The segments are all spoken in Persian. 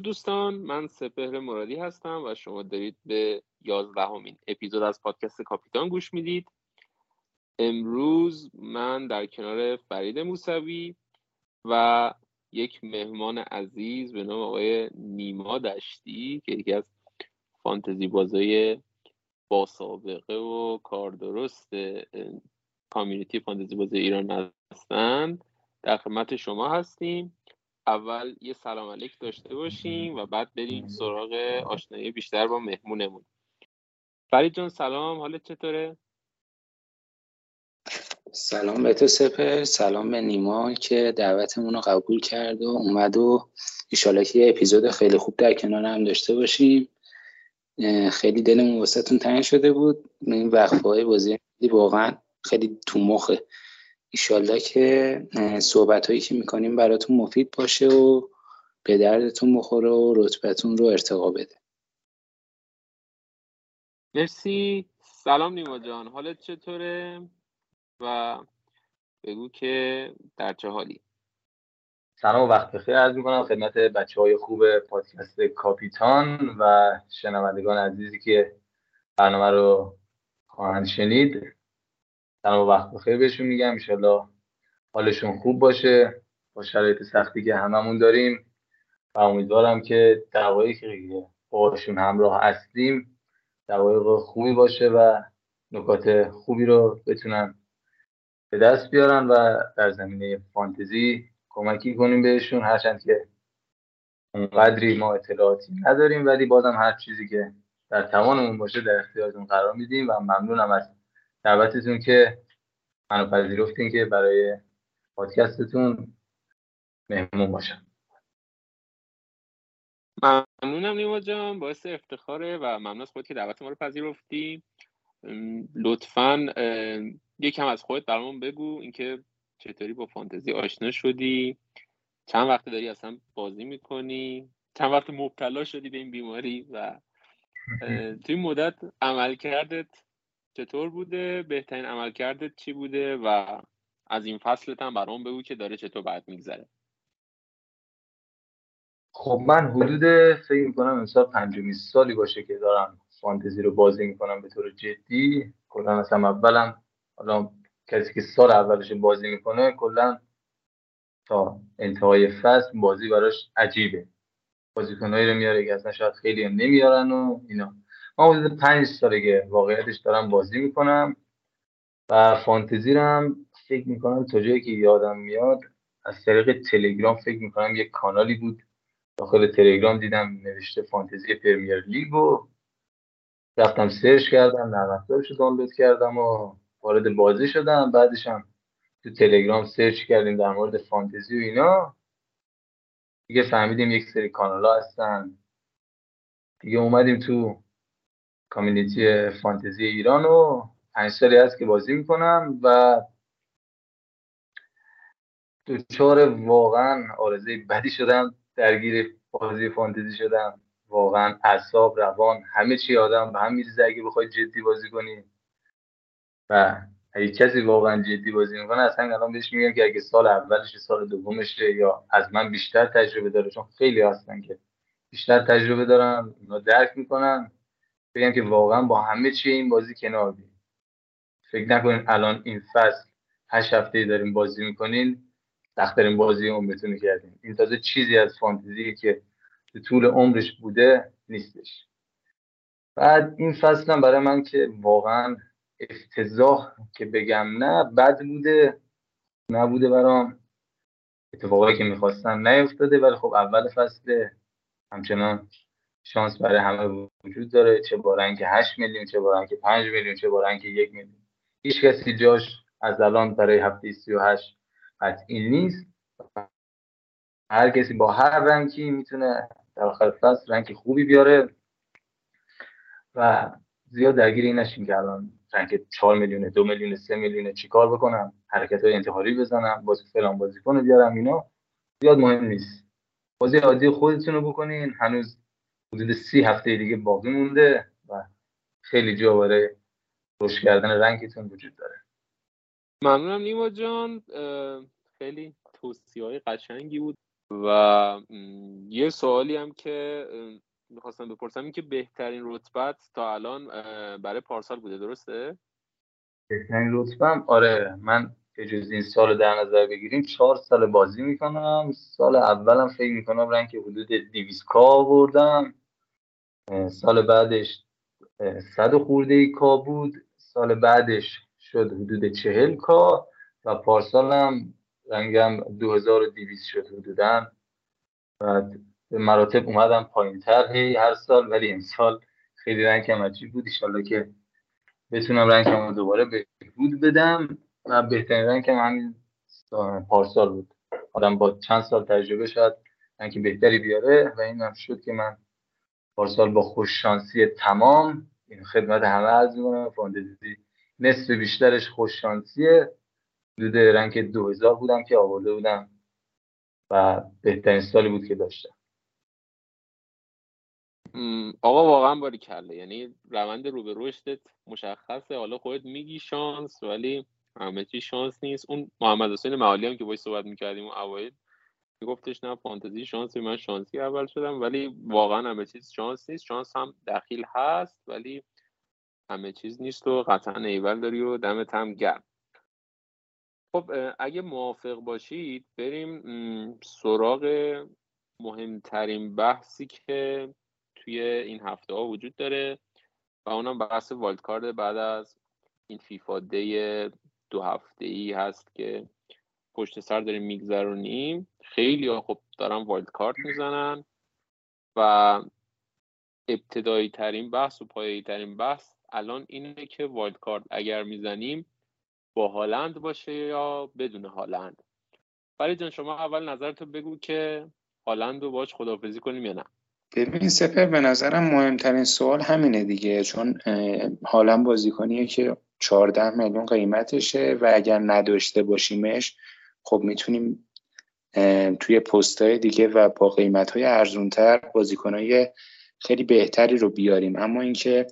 درود دوستان من سپهر مرادی هستم و شما دارید به یازدهمین اپیزود از پادکست کاپیتان گوش می‌دید. امروز من در کنار فرید موسوی و یک مهمان عزیز به نام آقای نیما دشتی که یکی از فانتزی بازای با سابقه و کار درست کامیونیتی فانتزی بازی ایران هستند. در خدمت شما هستیم. اول یه سلام علیک داشته باشیم و بعد بریم سراغ آشنایی بیشتر با مهمونمون. فرید جان سلام. حالت چطوره؟ سلام به تو سپر. سلام به نیما که دعوتمون رو قبول کرد و اومد و ایشالا که یه اپیزود خیلی خوب در کنار هم داشته باشیم. خیلی دلمون واسهتون تنگ شده بود. این وقفه های بازی واقعا خیلی تو مخه. ایشالله که صحبت هایی که می‌کنیم براتون مفید باشه و به دردتون بخوره و رتبتون رو ارتقا بده. مرسی. سلام نیما جان. حالت چطوره؟ و بگو که در چه حالی؟ سلام و وقت بخیر. عرض می‌کنم خدمت بچه های خوب پادکست کاپیتان و شنوندگان عزیزی که برنامه رو خواهند شنید. سلام وقت بخیر بهشون میگم انشالله حالشون خوب باشه. با شرایط سختی که هممون داریم. و امیدوارم که دقایقی که باشون همراه هستیم دقایق خوبی باشه و نکات خوبی رو بتونن به دست بیارن و در زمینه فانتزی کمکی کنیم بهشون. هرچند که اونقدری ما اطلاعاتی نداریم ولی بازم هر چیزی که در توانمون باشه در اختیارتون قرار میدیم و ممنونم از دعوتتون که منو پذیرفتین که برای پادکستتون مهمون باشم. ممنونم نیما جان باعث افتخاره و ممنون از خودت که دعوت ما رو پذیرفتی. لطفا یکم از خودت برامون بگو اینکه چطوری با فانتزی آشنا شدی؟ چند وقت داری اصلا بازی می‌کنی؟ چند وقت مبتلا شدی به این بیماری و توی مدت عمل کردت چطور بوده؟ بهترین عمل کردت چی بوده؟ و از این فصلت هم برام بگو که داره چطور بعد میگذره. خب من حدود فکر می‌کنم امسال پنجمی سالی باشه که دارم فانتزی رو بازی می‌کنم به طور جدی. کلا اصلا اولم حالا کسی که سال اولش بازی می‌کنه کلا تا انتهای فصل بازی براش عجیبه. بازیکنایی رو میاره که اصلا شاید خیلی هم نمیارن و اینا. ما حدود پنج ساله که واقعیتش دارم بازی می‌کنم و فانتزی هم فکر می‌کنم تا جایی که یادم میاد از طریق تلگرام فکر می‌کنم یک کانالی بود. داخل تلگرام دیدم نوشته فانتزی پرمیر لیگ و رفتم search کردم نرم رو دانلود کردم و وارد بازی شدم. بعدش هم تو تلگرام search کردیم در مورد فانتزی و اینا. دیگه فهمیدیم یک سری کانال ها هستن. دیگه اومدیم تو community fantasy ایران و پنج سالی هست که بازی می‌کنم و دوچار واقعا عارضه بدی شدم درگیر بازی فانتزی شدم. واقعا اعصاب روان همه چی آدم به هم میریزه اگه بخوای جدی بازی کنی. و اگه کسی واقعا جدی بازی می‌کنه اصلا الان بهش میگن که اگه سال اولش سال دومشه یا از من بیشتر تجربه داره. چون خیلی هستن که بیشتر تجربه دارن اونا درک می‌کنن. بگم که واقعا با همه چی این بازی کنار بیم فکر نکنین الان این فصل هشت هفته داریم بازی می‌کنین سختترین بازی عمرتون کردین. این تازه چیزی از فانتزی که به طول عمرش بوده نیستش. بعد این فصل هم برای من که واقعا افتضاح که بگم نه بد بوده نبوده برام. اتفاقایی که می‌خواستم نیفتاده ولی خب اول فصل همچنان شانس برای همه وجود داره. چه با رنگ 8 میلیون چه با رنگ 5 میلیون چه با رنگ 1 میلیون. هیچ کسی جاش از الان برای هفته 38 قطعی نیست. هر کسی با هر رنگی می‌تونه در آخر فصل رنگ خوبی بیاره و زیاد درگیر این نشین که الان رنگ 4 میلیون دو میلیون سه میلیون چیکار بکنم حرکت های انتحاری بزنم بازی فلان بازی کنه بیارم اینا. زیاد مهم نیست. بازی عادی خودتون رو بکنین. هنوز حدود سی هفته دیگه باقی مونده و خیلی جا برای روش کردن رنگتون وجود داره. ممنونم نیما جان. خیلی توصیه های قشنگی بود و یه سوالی هم که می‌خواستم بپرسم این که بهترین رتبت تا الان برای پارسال بوده درسته؟ بهترین رتبم؟ آره من به این سال در نظر بگیریم چهار سال بازی می‌کنم. سال اولم فکر می‌کنم رنگ حدود 200 کا آوردم. سال بعدش صد خورده ای کا بود. سال بعدش شد حدود چهل کا و پارسالم رنگم 2200 شد حدودا. بعد به مراتب اومدم پایین تر هی هر سال ولی امسال خیلی رنگم عجیب بود. ایشالله که بتونم رنگم رو دوباره بهبود بدم. و بهترین رنگم همین پارسال بود. آدم با چند سال تجربه شد رنگ بهتری بیاره و این هم شد که من پارسال با خوششانسی تمام این خدمت همه از می‌کنم. فاندزی نصف بیشترش خوششانسیه حدود رنگ 2000 بودم که آورده بودم و بهترین سالی بود که داشتم. آقا واقعا باری کله. یعنی روند رو به رشدت مشخصه. حالا خودت میگی شانس ولی همه چی شانس نیست. اون محمد حسین معالی هم که باش صحبت می‌کردیم و اوایل میگفتش نه فانتزی شانسی من شانسی اول شدم ولی واقعا همه چیز شانس نیست. شانس هم دخیل هست ولی همه چیز نیست و قطعا ایول داری و دمت هم گرم. خب اگه موافق باشید بریم سراغ مهمترین بحثی که توی این هفته ها وجود داره و اونم بحث والد کارد بعد از این فیفا دی دو هفته ای هست که پشت سر داریم میگذرونیم. خیلی ها خب دارن والد کارت می‌زنن و ابتدایی ترین بحث و پایه‌ای ترین بحث الان اینه که والد کارت اگر می‌زنیم با هالند باشه یا بدون هالند. ولی جان شما اول نظرتو بگو که هالند رو باش خدافزی کنیم یا نه؟ ببین سپر به نظرم مهمترین سوال همینه دیگه. چون هالند بازیکنیه که 14 میلیون قیمتشه و اگر نداشته باشیمش خب می‌تونیم توی پستای دیگه و با قیمت های ارزونتر خیلی بهتری رو بیاریم. اما اینکه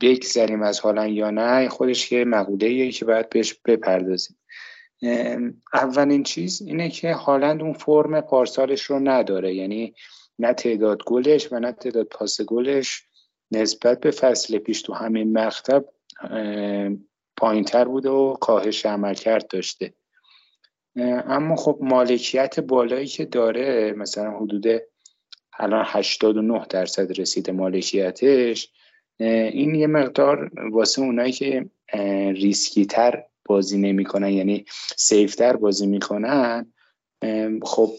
بگذریم از حالا یا نه خودش یه مقوله که باید بهش بپردازیم. اولین چیز اینه که هالند اون فرم پارسالش رو نداره. یعنی نه تعداد گلش و نه تعداد پاس گلش. نسبت به فصل پیش تو همین مقطع پایینتر بوده و کاهش عملکرد داشته. اما خب مالکیت بالایی که داره مثلا حدود الان 89 درصد رسیده مالکیتش این یه مقدار واسه اونایی که ریسکی تر بازی نمی‌کنن یعنی safe تر بازی می‌کنن خب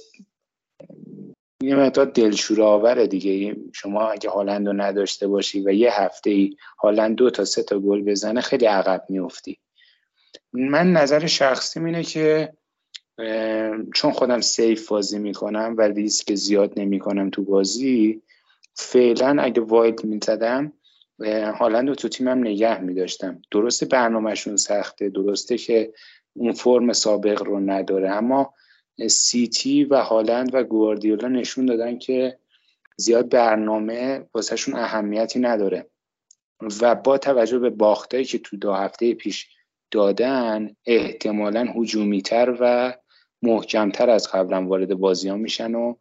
یه مقدار دلشوره آوره دیگه شما اگه هالند رو نداشته باشی و یه هفته ای هالند دو تا سه تا گل بزنه خیلی عقب میفتی من نظر شخصی اینه که چون خودم safe بازی می‌کنم و ریسک زیاد نمی‌کنم تو بازی فعلا اگه wild می‌زدم هالند رو تو تیمم نگه میداشتم. درسته برنامهشون سخته درسته که اون فرم سابق رو نداره اما سیتی و هالند و گواردیولا نشون دادن که زیاد برنامه واسهشون اهمیتی نداره. و با توجه به باختایی که تو دو هفته پیش دادن احتمالا هجومیتر و محکمتر از قبلا وارد بازی ها میشن و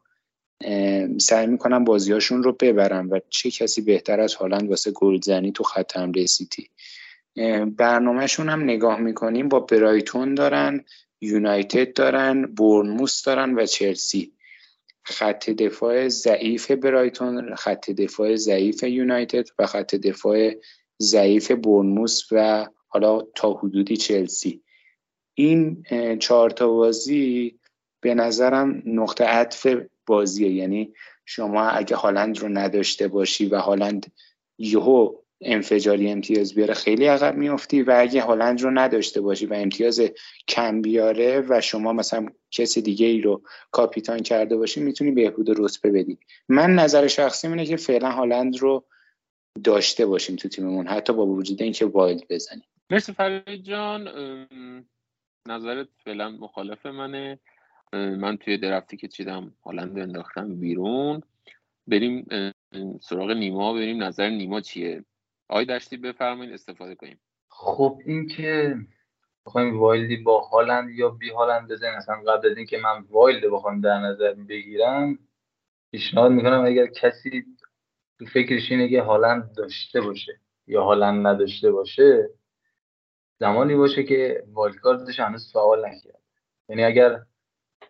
سعی می‌کنن بازیاشون رو ببرن و چه کسی بهتر از هالند واسه گلزنی تو خط حمله سیتی. برنامهشون هم نگاه می‌کنیم با برایتون دارن. یونایتد دارن بورنموس دارن و چلسی. خط دفاع ضعیف برایتون خط دفاع ضعیف یونایتد و خط دفاع ضعیف بورنموس و حالا تا حدودی چلسی. این چهار تا بازی به نظرم نقطه عطف بازیه. یعنی شما اگه هالند رو نداشته باشی و هالند یهو انفجاری امتیاز بیاره خیلی عقب میافتی و اگه هالند رو نداشته باشی و امتیاز کم بیاره و شما مثلا کسی دیگه ای رو کاپیتان کرده باشی می‌تونی بهبود رتبه بدی. من نظر شخصی اینه که فعلا هالند رو داشته باشیم تو تیممون حتی با وجود اینکه وایلد بزنیم. مرسی فرید جان. نظرت فعلا مخالف منه. من توی درفتی که چیدم هالند انداختم بیرون. بریم سراغ نیما بریم نظر نیما چیه؟ آقای دشتی بفرمایید استفاده کنیم. خب این که بخوایم wild ی با هالند یا بی هالند بزنیم اصلا قبل از اینکه من wild بخوام در نظر بگیرم پیشنهاد می‌کنم اگر کسی تو فکرش اینه که هالند داشته باشه یا هالند نداشته باشه زمانی باشه که wildcard ش هنوز فعال نکرد یعنی اگر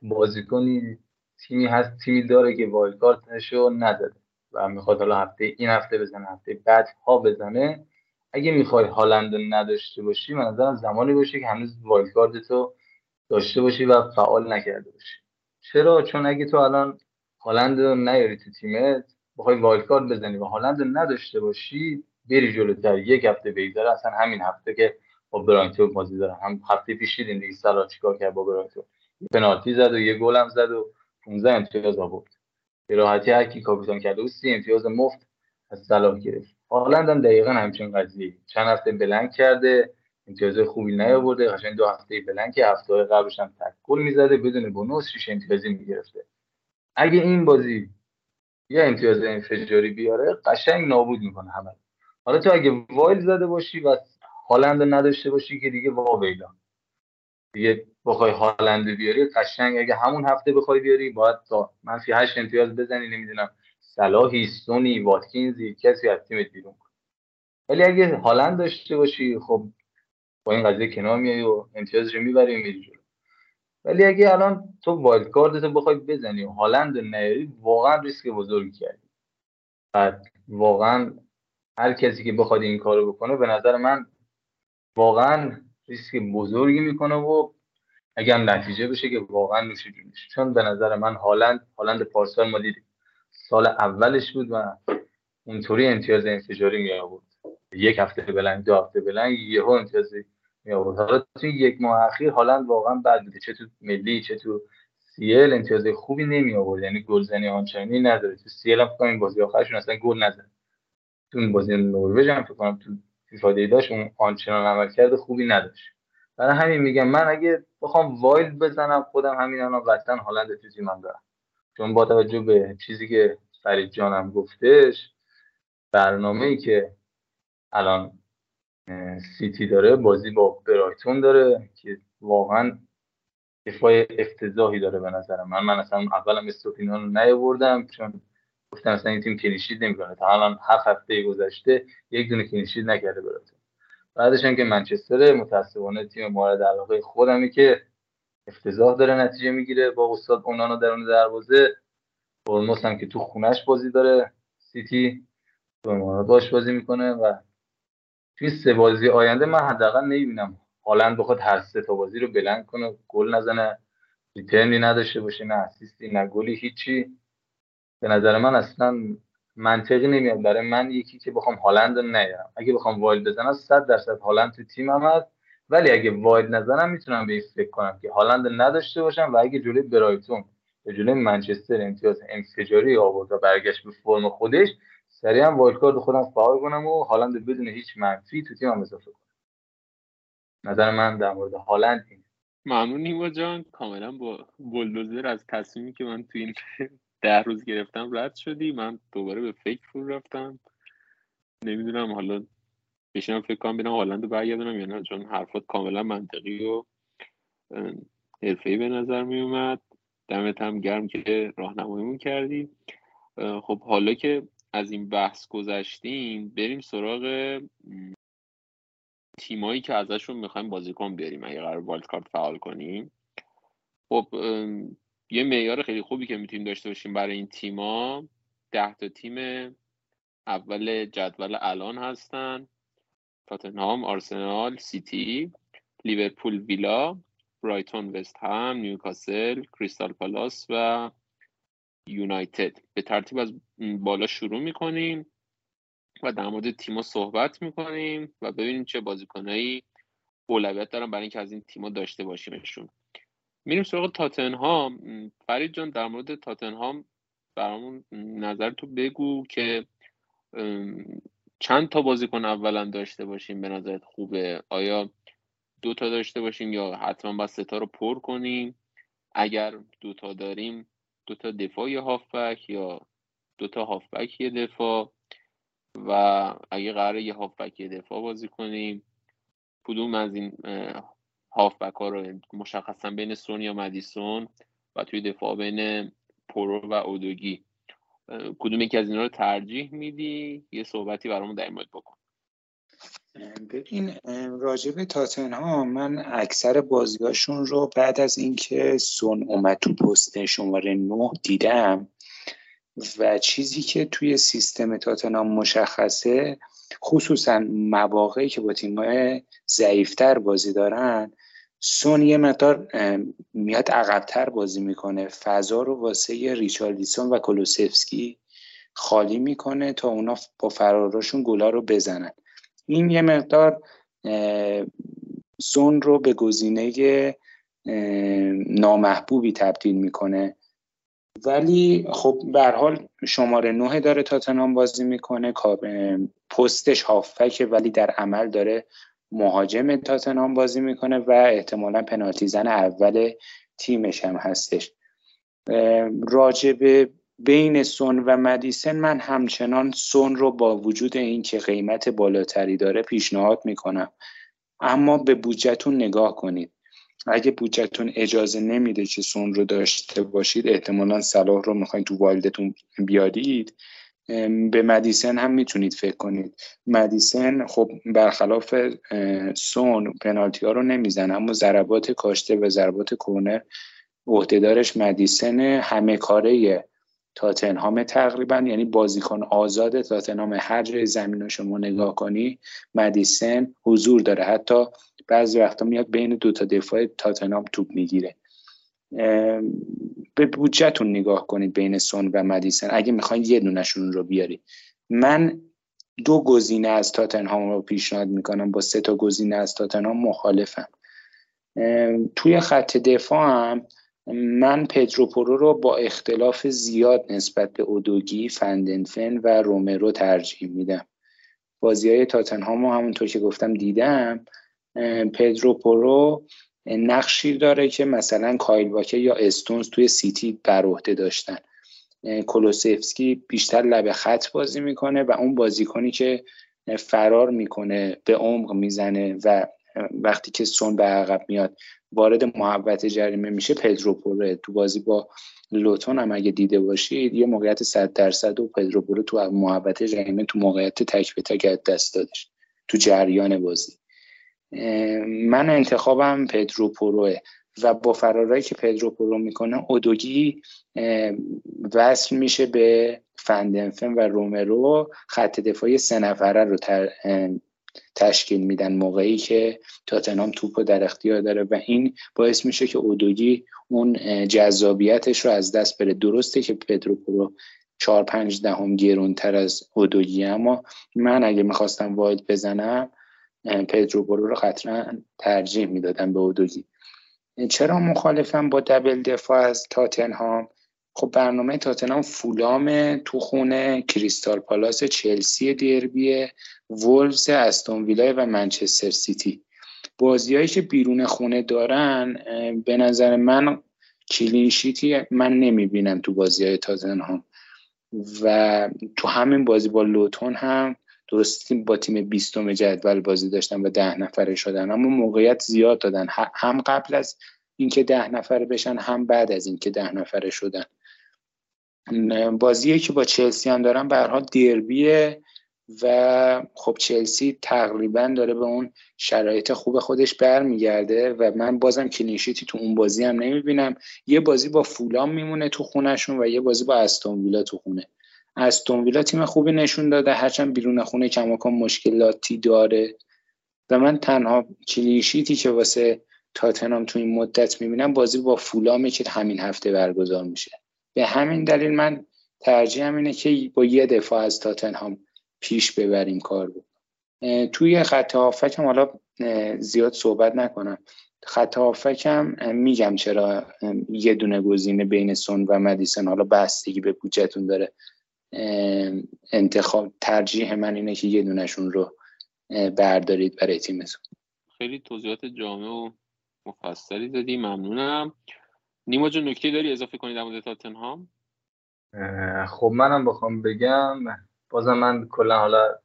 بازیکنی تیمی هست تیمی داره که والکارتش رو نداده و می‌خواد حالا هفته این هفته بزنه هفته بعد ها بزنه. اگه می‌خوای هالند نداشته باشی من نظرم زمانی باشه که هنوز وایلدکارد تو داشته باشی و فعال نکرده باشی. چرا؟ چون اگه تو الان هالند رو نیاری تو تیمت بخوای وایلدکارد بزنی و هالند نداشته باشی بری جلوتر. یک هفته بگذره. اصلا همین هفته که با برایتون بازی دارم هم هفته پیش دیدیم دیگه سلا چیکار کرد با برایتون پنالتی زد و یه گل هم زد و 15 امتیاز آورد. به راحتی هر کی کاپیتان کرده و سی امتیاز مفت از صلاح گرفت. هالند هم دقیقا همچین قضیه چند هفته بلنک کرده امتیاز خوبی نیاورده قشنگ دو هفته بلنک هفته قبلش هم تک گل می‌زده بدون بونوس شیش امتیازی می‌گرفته. اگه این بازی یه امتیاز انفجاری بیاره قشنگ نابود می‌کنه همه حالا تو اگه wild زده باشی و هالند نداشته باشی که دیگه واویلا. دیگه بخوای هالند بیاری قشنگ اگه همون هفته بخوای بیاری باید تا منفی 8 امتیاز بزنی نمی‌دونم صلاحی سونی واتکینزی کسی از تیمت بیرون ولی اگه هالند داشته باشی خب با این قضیه کنار میای و امتیازش می‌بری میری جلو. ولی اگه الان تو wildcard تو بخوای بزنی و هالند نیاری واقعا ریسک بزرگی کردی. واقعا هر کسی که بخواد این کارو بکنه به نظر من واقعا ریسک بزرگی می‌کنه و اگر نتیجه بشه که واقعا نوش جونش چون به نظر من هالند هالند پارسال ما دیدیم. سال اولش بود و اونطوری امتیاز انفجاری می آورد یک هفته بلنگ دو هفته بلنگ یهو امتیازی می آورد حالا تو یک ماه اخیر هالند واقعا بد بوده. چه تو ملی چه تو سیل امتیاز خوبی نمی آورد یعنی گلزنی آنچنانی نداره. تو سیل هم فکر بازی آخرشون اصلا گل نزد تو بازی نروژ هم فکر کنم تو فیفا داشت اون آنچنان عملکرد خوبی نداشت. برای همین میگم من اگه بخوام wild بزنم خودم همین الان قطعا هالند تو تیمم دارم. چون با توجه به چیزی که فرید جانم گفتش برنامه ای که الان سیتی داره بازی با برایتون داره که واقعا دفاع افتضاحی داره به نظر من. من اصلا اولم استوپینان رو نیاوردم چون گفتم اصلا این تیم clean sheet نمی‌کنه. تا الان هفت هفته گذشته یک دونه clean sheet نکرده برایتون بعدش هم که منچستر متاسفانه تیم مورد علاقه خودمی که افتضاح داره نتیجه می‌گیره. با استاد اونانا درون دروازه. بورنموث هم که تو خونش بازی داره. سیتی باش بازی می‌کنه و توی سه بازی آینده من حداقل نمی‌بینم هالند بخواد هر سه تا بازی رو blank کنه گل نزنه return ی نداشته باشه نه assist ی نه گلی هیچی. به نظر من اصلا منطقی نمیاد. برای من یکی که بخوام هالند نیارم. اگه بخوام wild بزنم 100 درصد هالند تو تیمم هست. ولی اگه wild نزنم می‌تونم به این فکر کنم که هالند نداشته باشم و اگه جلوی برایتون به جلوی منچستر امتیاز انفجاری آورد و برگشت به فرم خودش سریعا wild card خودم فعال کنم و هالند بدون هیچ منفی تو تیمم اضافه کنم. نظر من در مورد هالند این ممنون نیما جان. کاملا با بلدوزر از تصمیمی که من تو این ده روز گرفتم رد شدی. من دوباره به فکر فرو رفتم. نمی‌دونم حالا بشینم فکر کنم ببینم هالند برگردونم یا نه. چون حرفات کاملا منطقی و حرفه‌ای به نظر می اومد دمت هم گرم که راهنماییمون کردی. خب حالا که از این بحث گذشتیم بریم سراغ تیمایی که ازشون می‌خوایم بازیکن بیاریم اگه قرار والد کارت فعال کنیم. خب یه معیار خیلی خوبی که می‌تونیم داشته باشیم برای این تیما ده تا تیم اول جدول الان هستن. تاتنهام آرسنال سیتی لیورپول ویلا برایتون وست هم نیوکاسل کریستال پالاس و یونایتد. به ترتیب از بالا شروع می‌کنیم و در مورد تیما صحبت می‌کنیم و ببینیم چه بازیکنایی اولویت دارن برای اینکه از این تیما داشته باشیمشون. میریم سراغ تاتنهام. فرید جان در مورد تاتنهام برامون نظر تو بگو که چند تا بازیکن اولا داشته باشیم به نظرت خوبه؟ آیا دو تا داشته باشیم یا حتما باید سه تا رو پر کنیم؟ اگر دو تا داریم دو تا دفاع یا هافبک یا دو تا هافبک یه دفاع؟ و اگه قراره یه هافبک یه دفاع بازی کنیم کدوم از این هافبک ها رو مشخصا بین سون یا مدیسون و توی دفاع بین پرو و اودوگی. کدوم یکی از اینا رو ترجیح میدی؟ یه صحبتی برامون در مورد بکن. ببین راجب تاتنهام من اکثر بازیاشون رو بعد از اینکه سون اومد تو پست شماره 9 دیدم و چیزی که توی سیستم تاتنهام مشخصه خصوصا مواقعی که با تیم‌های ضعیفتر بازی دارن سون یه مقدار میاد عقبتر بازی می‌کنه. فضا رو واسه ریچارلیسون و کلوسفسکی خالی می‌کنه تا اونا با فراراشون گلا رو بزنن. این یه مقدار سون رو به گزینه نامحبوبی تبدیل می‌کنه. ولی خب به حال شماره نه داره تاتنام بازی می‌کنه. پستش هافکه ولی در عمل داره مهاجم تاتنام بازی می‌کنه و احتمالا پنالتی زن اول تیمش هم هستش. راجب بین سون و مدیسن من همچنان سون رو با وجود اینکه قیمت بالاتری داره پیشنهاد می‌کنم. اما به بودجهتون نگاه کنید. اگه بودجهتون اجازه نمیده که سون رو داشته باشید احتمالا صلاح رو می‌خواین تو والدتون بیارید به مدیسن هم می‌تونید فکر کنید. مدیسن خب برخلاف سون پنالتی ها رو نمی‌زنه اما ضربات کاشته و ضربات کورنر عهدهدارش مدیسن همه کاره تاتنهام تقریبا یعنی بازیکن آزاد تاتنهام هر جای زمین رو شما نگاه کنی مدیسن حضور داره. حتی بعضی وقتا میاد بین دو تا دفاع تاتنهام توپ می‌گیره. به بودجهتون نگاه کنید بین سون و مدیسن. اگه می‌خواین یه دونشون رو بیاری. من دو گزینه از تاتنهام رو پیشنهاد می‌کنم. با سه تا گزینه از تاتنهام مخالفم. توی خط دفاع هم من پدرو پرو رو با اختلاف زیاد نسبت به اودوگی، فندنفن و رومرو ترجیح میدم. بازی های تاتنهام رو همونطور که گفتم دیدم پدرو پرو نقشی داره که مثلا کایل واکر یا استونز توی سیتی بر عهده داشتن. کولوسفسکی بیشتر لب خط بازی می‌کنه و اون بازیکنی که فرار می‌کنه به عمق می‌زنه و وقتی که سون به عقب میاد وارد محوطه جریمه میشه. پدرو پوره تو بازی با لوتون هم اگه دیده باشید یه موقعیت 100 درصد رو پدرو پوره تو محوطه جریمه تو موقعیت تک به تک دست دادش. تو جریان بازی. من انتخابم پدرو پروه و با فرارایی که پدرو پرو می‌کنه اودوگی وصل میشه به فن‌دفن و رومرو. خط دفاعی سه نفره رو تشکیل میدن موقعی که تاتنام توپ در اختیار داره و این باعث میشه که اودوگی اون جذابیتش رو از دست بده. درسته که پدرو پرو چهار پنج دهم گرونتر از اودوگی اما من اگه می‌خواستم واید بزنم پدرو برو رو قطعا ترجیح می‌دادم به اودوگی چرا مخالفم با دبل دفاع از تاتنهام؟ خب برنامه تاتنهام فولام تو خونه کریستال پالاس چلسی دربی وولفز استون ویلای و منچستر سیتی. بازیهایی که بیرون خونه دارن به نظر من کلینشیتی من نمی‌بینم تو بازی های تاتنهام. و تو همین بازی با لوتون هم درست با تیم بیستم جدول بازی داشتن و ده نفره شدن. اما موقعیت زیاد دادن. هم قبل از اینکه ده نفره بشن هم بعد از اینکه ده نفره شدن. بازی که با چلسی هم دارن به حال دربیه و خب چلسی تقریبا داره به اون شرایط خوب خودش برمیگرده و من بازم کلینشیتی تو اون بازی هم نمی‌بینم. یه بازی با فولام میمونه تو خونشون و یه بازی با استون ویلا تو خونه. استون ویلا تیم خوبی نشون داده. هرچند بیرون خونه کماکان مشکلاتی داره. و من تنها کلینشیتی که واسه تاتنام تو این مدت می‌بینم بازی با فولامه که همین هفته برگزار میشه. به همین دلیل من ترجیحم اینه که با یه دفاع از تاتنهام پیش ببریم کار بود توی خط هافکم حالا زیاد صحبت نکنم. خط هافکم میگم چرا یه دونه گزینه بین سون و مدیسن حالا بستگی به بودجهتون داره. انتخاب ترجیح من اینه که یه دونشون رو بردارید برای تیمتون خیلی توضیحات جامع و مفصلی دادی ممنونم. نیما جون نکته داری اضافه کنید در مورد تاتنهام؟ خب منم بخوام بگم بازم من کلا حالا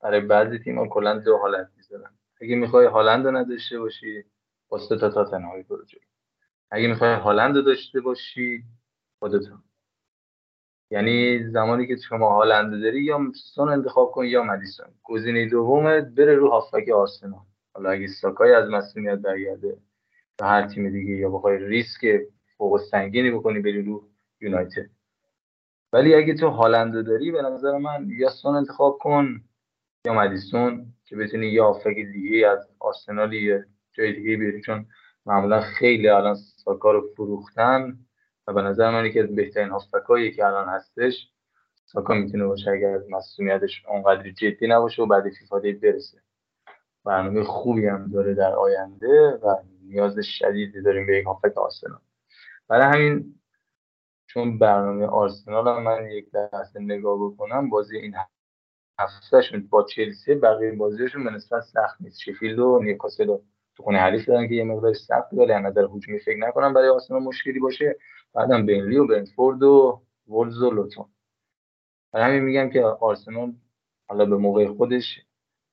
برای بعضی تیم کلا دو حالت می‌ذارم. اگه می‌خوای هالند رو نداشته باشی با سه تا تاتنهامی برو جلو. اگه می‌خوای هالند داشته باشی خودتون یعنی زمانی که شما هالند داری یا سون انتخاب کن یا مدیسون. گزینه دومت بره رو هافبک آرسنال. حالا اگه ساکای از مسئولیت برگرده به هر تیم دیگه یا بخوای ریسک فوق سنگینی بکنی بری رو یونایتد. ولی اگه تو هالند داری به نظر من یا سون انتخاب کن یا مدیسون که بتونی یا هافبک دیگه از آرسنالی یا جای دیگه بیاری چون معمولا خیلی الان ساکا رو فروختن. و به نظر من یکی از بهترین هافبکایی که الان هستش ساکا می‌تونه باشه اگر مسئولیتش اونقدر جدی نباشه و بعد فیفا برسه. برنامه خوبی هم داره در آینده و نیاز شدیدی داریم به یک هافک آرسنال. برای همین چون برنامه آرسنال هم من یک دسته نگاه بکنم بازی این هفتهشون با چلسی بقیه بازیشون به نسبت سخت نیست. شفیلد و نیوکاسل تو خونه حریف دارن که یه مقدار سخت ولی از نظر هجومی فکر نکنم برای آرسنال مشکلی باشه. بعدم بینلی و برنتفورد و وولز و لوتون. همین میگم که آرسنال حالا به موقع خودش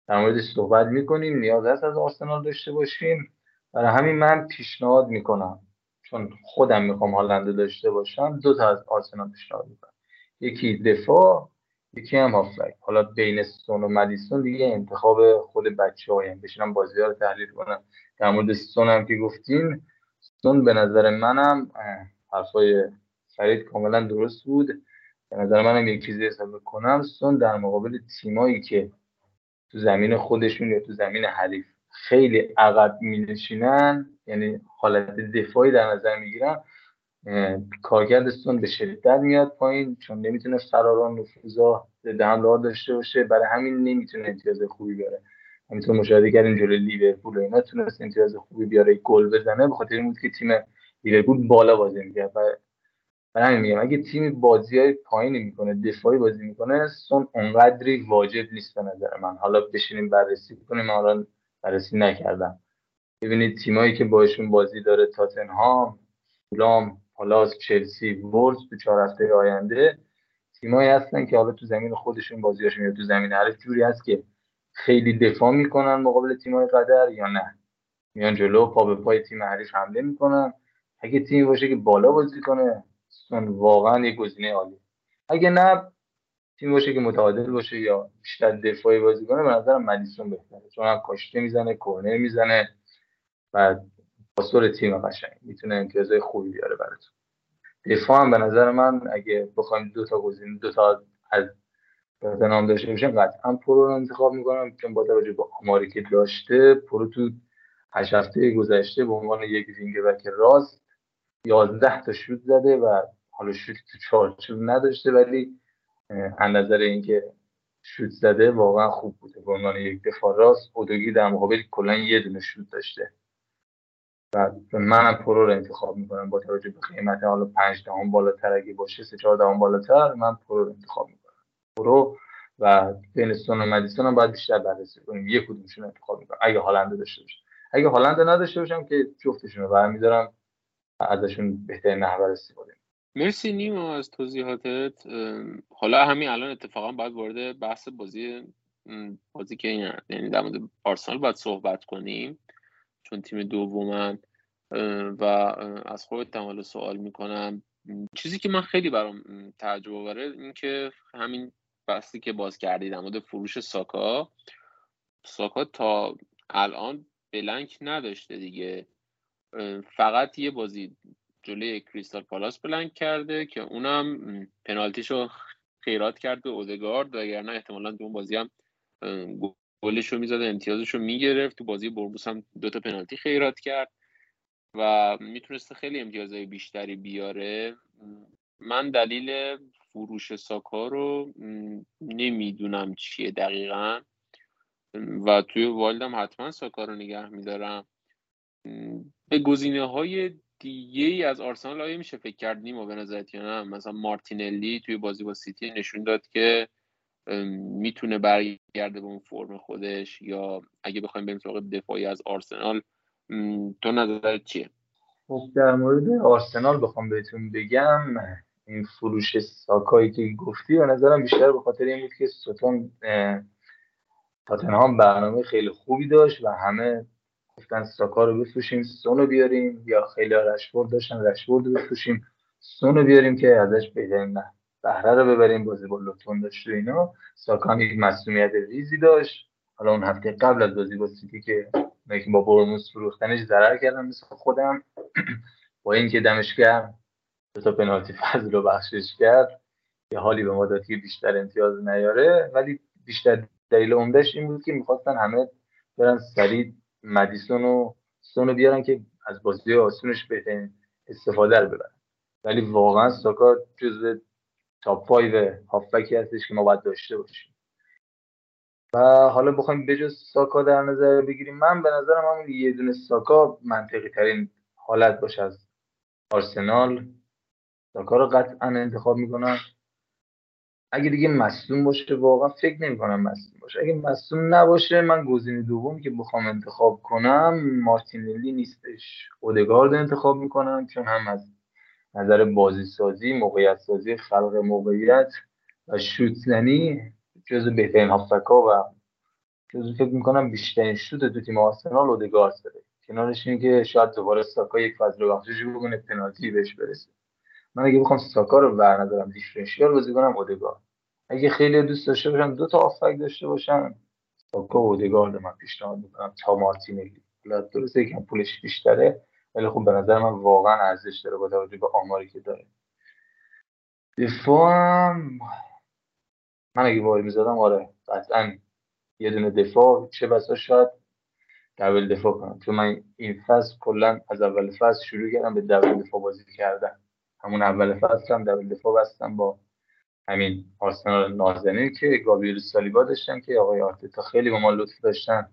در موردش صحبت می‌کنیم نیاز هست از آرسنال داشته باشیم. برای همین من پیشنهاد می‌کنم چون خودم می‌خوام هالنده داشته باشم دو تا از آرسنال پیشنهاد می‌کنم. یکی دفاع یکی هم هافبک حالا بین سون و مدیسون دیگه انتخاب خود بچه هایم بشینم بازی ها رو تحلیل کنم. در مورد سون هم که گفتین سون به نظر منم حرفای فرید کاملا درست بود. به نظر منم یک چیزی حساب کنم سون در مقابل تیمایی که تو زمین خودشون یا تو زمین حریف خیلی عقب می نشینن یعنی حالت دفاعی در نظر می‌گیرن کارکرد سون به شدت میاد پایین چون نمی‌تونه فراران نفوذا ضد حمله داشته باشه. برای همین نمی‌تونه امتیاز خوبی بیاره همینطور مشاهده کردیم جلوی لیورپول اینا تونست امتیاز خوبی بیاره گل بزنه. به خاطر این بود که تیم لیورپول بالا بازی می‌کرد. و برای همین میگم اگه تیم بازی های پایینی می‌کنه دفاعی بازی می‌کنه سون اونقدری واجب نیست به نظر من. حالا بشینیم بررسی کنیم حالا بررسی نکردم. ببینید تیمایی که باشون بازی داره تاتنهام فولام پالاس چلسی وولز تو چهار هفته آینده تیمایی هستن که حالا تو زمین خودشون بازیاشون یا تو زمین هر جوری هست که خیلی دفاع می‌کنن مقابل تیمای قدر یا نه. میان جلو پا به پای تیم حریف حمله می‌کنن. اگه تیمی باشه که بالا بازی کنه سون واقعا یه گزینه عالی اگه نه تیم باشه که متعادل باشه یا بیشتر دفاعی بازی کنه به نظرم مدیسون بهتره. چون هم کاشته می‌زنه کورنر می‌زنه و پاسور تیم قشنگ. می‌تونه امتیازهای خوبی بیاره براتون. دفاع هم به نظر من اگه بخوایم دو تا گزینه دو تا از تاتنام داشته باشیم قطعا پرو رو انتخاب می‌کنم چون با توجه به آماری که داشته پرو تو هشت هفته گذشته به عنوان یک wing back راست یازده تا شوت زده و حالا شوت تو چارچوب نداشته ولی از نظر اینکه شوت زده واقعا خوب بوده. به عنوان یک دفاع راست اودوگی در مقابل کلا یه دونه شوت داشته. و منم پرو رو انتخاب می‌کنم با توجه به قیمت حالا 5 دهم بالاتر اگه باشه سه 4 دهم بالاتر من پرو رو انتخاب می‌کنم. پرو و بین سون و مدیسون هم باید بیشتر بررسی کنیم. یک کدومشون انتخاب می‌کنم. اگه هالنده داشته باشم اگه هالنده نداشته باشم که جفتشون رو برمیدارم. ازشون بهترین نحوه استفاده. مرسی نیما از توضیحاتت. حالا همین الان اتفاقا باید وارد بحث بازی بازی که یعنی در مورد آرسنال باید صحبت کنیم چون تیم دومن. و از خودت هم سوال می‌کنم. چیزی که من خیلی برام تعجب آوره این که همین بحثی که باز کردید در مورد فروش ساکا. ساکا تا الان بلنک نداشته دیگه. فقط یه بازی جلوی کریستال پالاس بلنک کرده که اونم پنالتیشو خیرات کرد به اودگارد وگرنه احتمالا تو اون بازی هم گلش رو می‌زد امتیازش رو می‌گرفت. تو بازی بربوس هم دوتا پنالتی خیرات کرد و می‌تونسته خیلی امتیازهای بیشتری بیاره. من دلیل فروش ساکا رو نمی‌دونم چیه دقیقا. و توی والدم حتما ساکا رو نگه میدارم. به گزینه های دیگه ای از آرسنال آیا میشه فکر کرد نیما به نظرت یا نه؟ مثلا مارتینلی توی بازی با سیتی نشون داد که می‌تونه برگرده به اون فرم خودش یا اگه بخوایم بریم سراغ دفاعی از آرسنال تو نظرت چیه؟ خب در مورد آرسنال بخوام بهتون بگم این فروش ساکایی که گفتی و نظرم بیشتر به خاطر این بود که ستون تاتنهام برنامه خیلی خوبی داشت و همه گفتن ساکا رو بفروشیم سون رو بیاریم یا خیلی رشورد داشتن رشورد رو بفروشیم. سون رو بیاریم که ازش بهترین بهره رو ببریم بازی با لوتون داشت و اینا. ساکا یک مسئولیت ریزی داشت. حالا اون هفته قبل از بازی با سیتی که با برموس فروختنش ضرر کردم مثل خودم. با اینکه دمش کرد دو تا پنالتی فضل رو بخشش کرد. یه حالی به ما داد که بیشتر امتیاز نیاره. ولی بیشتر دلیل عمدهش این بود که می‌خواستن همه برن سریع مدیسون و سون بیارن که از بازی آسونش بهترین استفاده رو ببرن. ولی واقعا ساکا جزو تاپ 5 هافبکی هستش که ما باید داشته باشیم. و حالا بخوایم بجز ساکا در نظر بگیریم. من به نظرم همون یه دونه ساکا منطقی ترین حالت باشه از آرسنال. ساکا رو قطعا انتخاب می‌کنم اگه دیگه مصدوم باشه واقعا فکر نمی کنم مصدوم باشه. اگه مصدوم نباشه من گزینه دوم که بخوام انتخاب کنم مارتینلی نیستش. اودگارد انتخاب می‌کنم چون هم از نظر بازی سازی موقعیت سازی خلق موقعیت و شوت زنی جز بهترین هافکا و جز فکر می‌کنم بیشترین شوت دو تیم آرسنال اودگارد داره. کنارش این که شاید دوباره ساکا یک فضل بخشش بکنه پنالتی بهش برسه. من اگه بخوام ساکا رو ور ندارم دیفرنشیال بازی کنم اودگارد. اگه خیلی دوست داشته باشن دو تا آفک داشته باشن. ساکا و اودگارد من پیشنهاد می‌کنم. تا مارتینلی. حالا درسته یکم پولش بیشتره ولی خب به نظر من واقعا ارزش داره با توجه به آماری که داره. دفاعم من اگه وای می‌زدم آره قطعا یه دونه دفاع چه بسا شاید دبل دفاع کنم. چون من این فصل کلا از اول فصل شروع کردم به دبل دفاع بازی کردن. همون اول فصل هم دبل دفاع بستم با همین آرسنال نازنین که گابریل سالیبا داشتن که آقای آرتتا خیلی با ما لطف داشتن.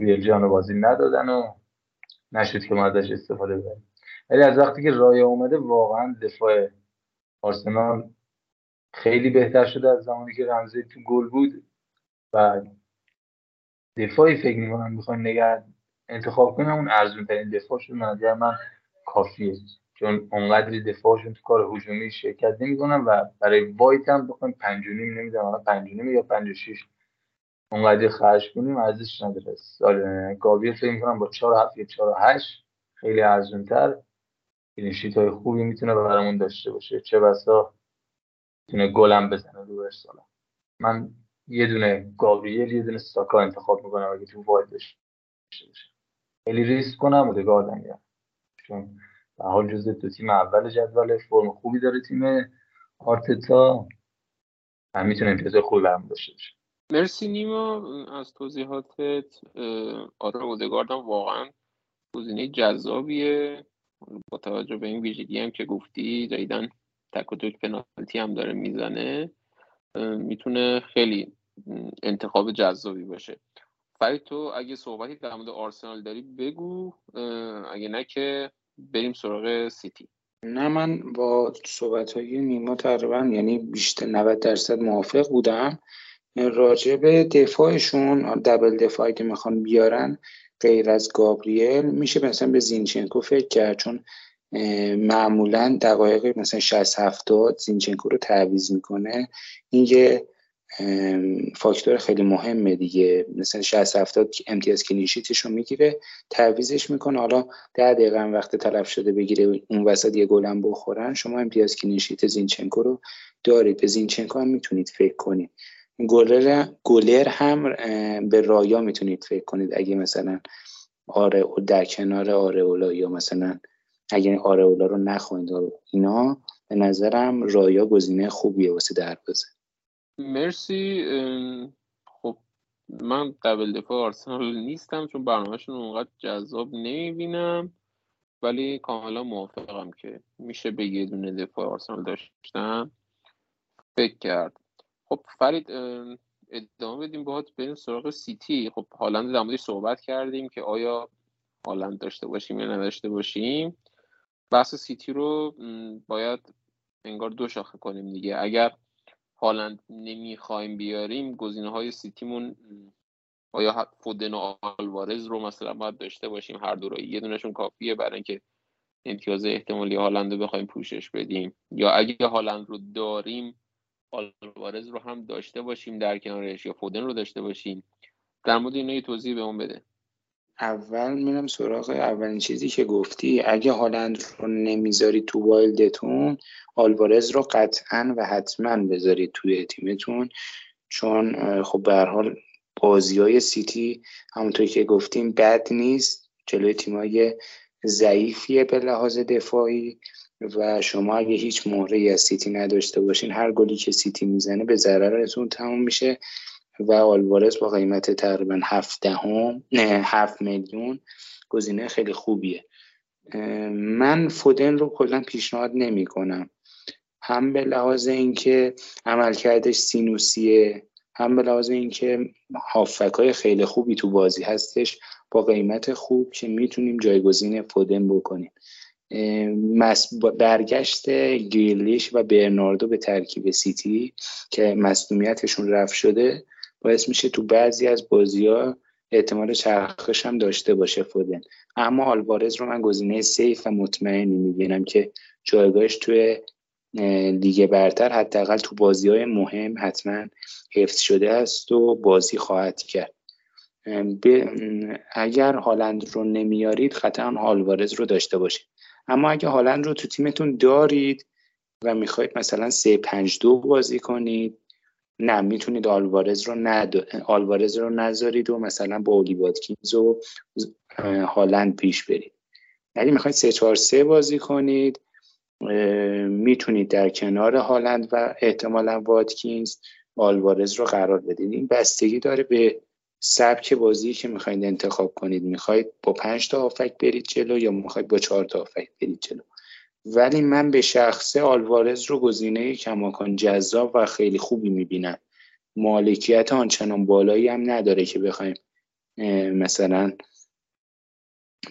ویل جان بازی ندادن و نشد که ما ازش استفاده ببریم ولی از وقتی که رایا اومده واقعا دفاع آرسنال خیلی بهتر شده از زمانی که رمزی تو گل بود. و دفاعی فکر می‌کنم می‌خوایم نگه انتخاب کنم اون ارزون ترین دفاع شد نظر من کافیه. چون اونقدری دفاعشون تو کار هجومی شرکت نمی‌کنن و برای وایت هم بخوایم پنج و نیم نمی‌دونم نیم یا پنج و شیش اونقدر خرج کنیم ارزش نداره. سال گاویر فکر می‌کنم با چهار هفت یا چهار هشت خیلی ارزون تر کلینشیت های خوبی می‌تونه برامون داشته باشه. چه بسا می‌تونه گلم بزنه رو سالا من یه دونه گابریل یه دونه ساکا انتخاب می‌کنم اگه تو وایت داشته باشه. خیلی ریسک کنم و دگاردم چون به حال جزء دو تیم اول جدول فرم خوبی داره تیم آرتتا. هم می‌تونه امتیاز خوبی برم داشته باشه مرسی نیما. از توضیحاتت آره اودگاردم واقعا گزینه جذابیه. با توجه به این ویژگی هم که گفتی جدیدن تک و توک پنالتی هم داره می‌زنه می‌تونه خیلی انتخاب جذابی باشه. فرید تو اگه صحبتی در مورد آرسنال داری بگو. اگه نه که بریم سراغ سیتی. نه من با صحبت های نیما تقریبا یعنی بیشتر 90 درصد موافق بودم. راجع به دفاعشون double دفاعی که می‌خوان بیارن غیر از گابریل میشه مثلا به زینچنکو فکر کرد؟ چون معمولا دقایق مثلا 60 70 زینچنکو رو تعویض می‌کنه. این یه فاکتور خیلی مهمه دیگه. مثلا 60 70 امتیاز clean sheet ش رو می‌گیره تعویزش می‌کنه. حالا ده دقیقه هم وقت طلب شده بگیره اون وسط یه گلم بخورن. شما امتیاز کلینشیت زینچنکو رو دارید. به زینچنکو هم می‌تونید فکر کنید. گلر گلر هم به رایا می‌تونید فکر کنید. اگه مثلا آره در کنار آرئولا یا مثلا اگه آرئولا رو نخواهید اینا به نظرم رایا گزینه خوبیه واسه دروازه مرسی. خب من قبل دفاع آرسنال نیستم چون برنامهشون اونقدر جذاب نمی‌بینم ولی کاملا موافقم که میشه به یه دونه دفاع آرسنال داشتم فکر کرد. خب فرید ادامه بدیم باید بریم سراغ سیتی. خب هالند در صحبت کردیم که آیا هالند داشته باشیم یا نداشته باشیم. بحث سیتی رو باید انگار دو شاخه کنیم دیگه. اگر هالند نمی‌خوایم بیاریم گزینه های سیتیمون آیا فودن و آلوارز رو مثلا باید داشته باشیم هر دو رو؟ یه دونشون کافیه برای اینکه امتیاز احتمالی هالند رو بخوایم پوشش بدیم. یا اگه هالند رو داریم آلوارز رو هم داشته باشیم در کنارش یا فودن رو داشته باشیم. در مورد اینا یه توضیح بهمون بده. اول میرم سراغ اولین چیزی که گفتی. اگه هالند رو نمی‌ذاری تو wild تون آلوارز رو قطعا و حتما بذارید توی تیمتون چون خب به حال بازی های سیتی همونطور که گفتیم بد نیست. جلوی تیمای ضعیفیه به لحاظ دفاعی و شما اگه هیچ مهره از سیتی نداشته باشین هر گلی که سیتی می‌زنه به ضررتون تموم میشه. و آلوارز با قیمت تقریبا هفت دهم نه هفت میلیون گزینه خیلی خوبیه. من فودن رو کلا پیشنهاد نمی کنم. هم به لحاظ اینکه عملکردش سینوسیه هم به لحاظ اینکه هافک های خیلی خوبی تو بازی هستش با قیمت خوب که می‌تونیم جایگزین فودن بکنیم. برگشت گیلیش و برناردو به ترکیب سیتی که مصدومیتشون رفت شده باعث میشه تو بعضی از بازی ها احتمال چرخش هم داشته باشه فودن. اما آلوارز رو من گزینه سیف و مطمئنی می‌بینم که جایگاهش توی لیگ برتر حداقل تو بازی های مهم حتما حفظ شده است و بازی خواهد کرد. اگر هالند رو نمیارید قطعا آلوارز رو داشته باشید. اما اگه هالند رو تو تیمتون دارید و می‌خواید مثلا سه پنج دو بازی کنید نه می‌تونید آلوارز رو ند... آلوارز رو نذارید و مثلا با اولی واتکینز و هالند پیش برید. یعنی می‌خواید سه چهار سه بازی کنید می‌تونید در کنار هالند و احتمالا واتکینز آلوارز رو قرار بدید. این بستگی داره به سبک بازی که می‌خواید انتخاب کنید. می‌خواید با پنج تا آفک برید جلو یا می‌خواید با چهار تا آفک برید جلو؟ ولی من به شخصه آلوارز رو گزینه کماکان جذاب و خیلی خوبی می‌بینم. مالکیت آنچنان بالایی هم نداره که بخوایم مثلا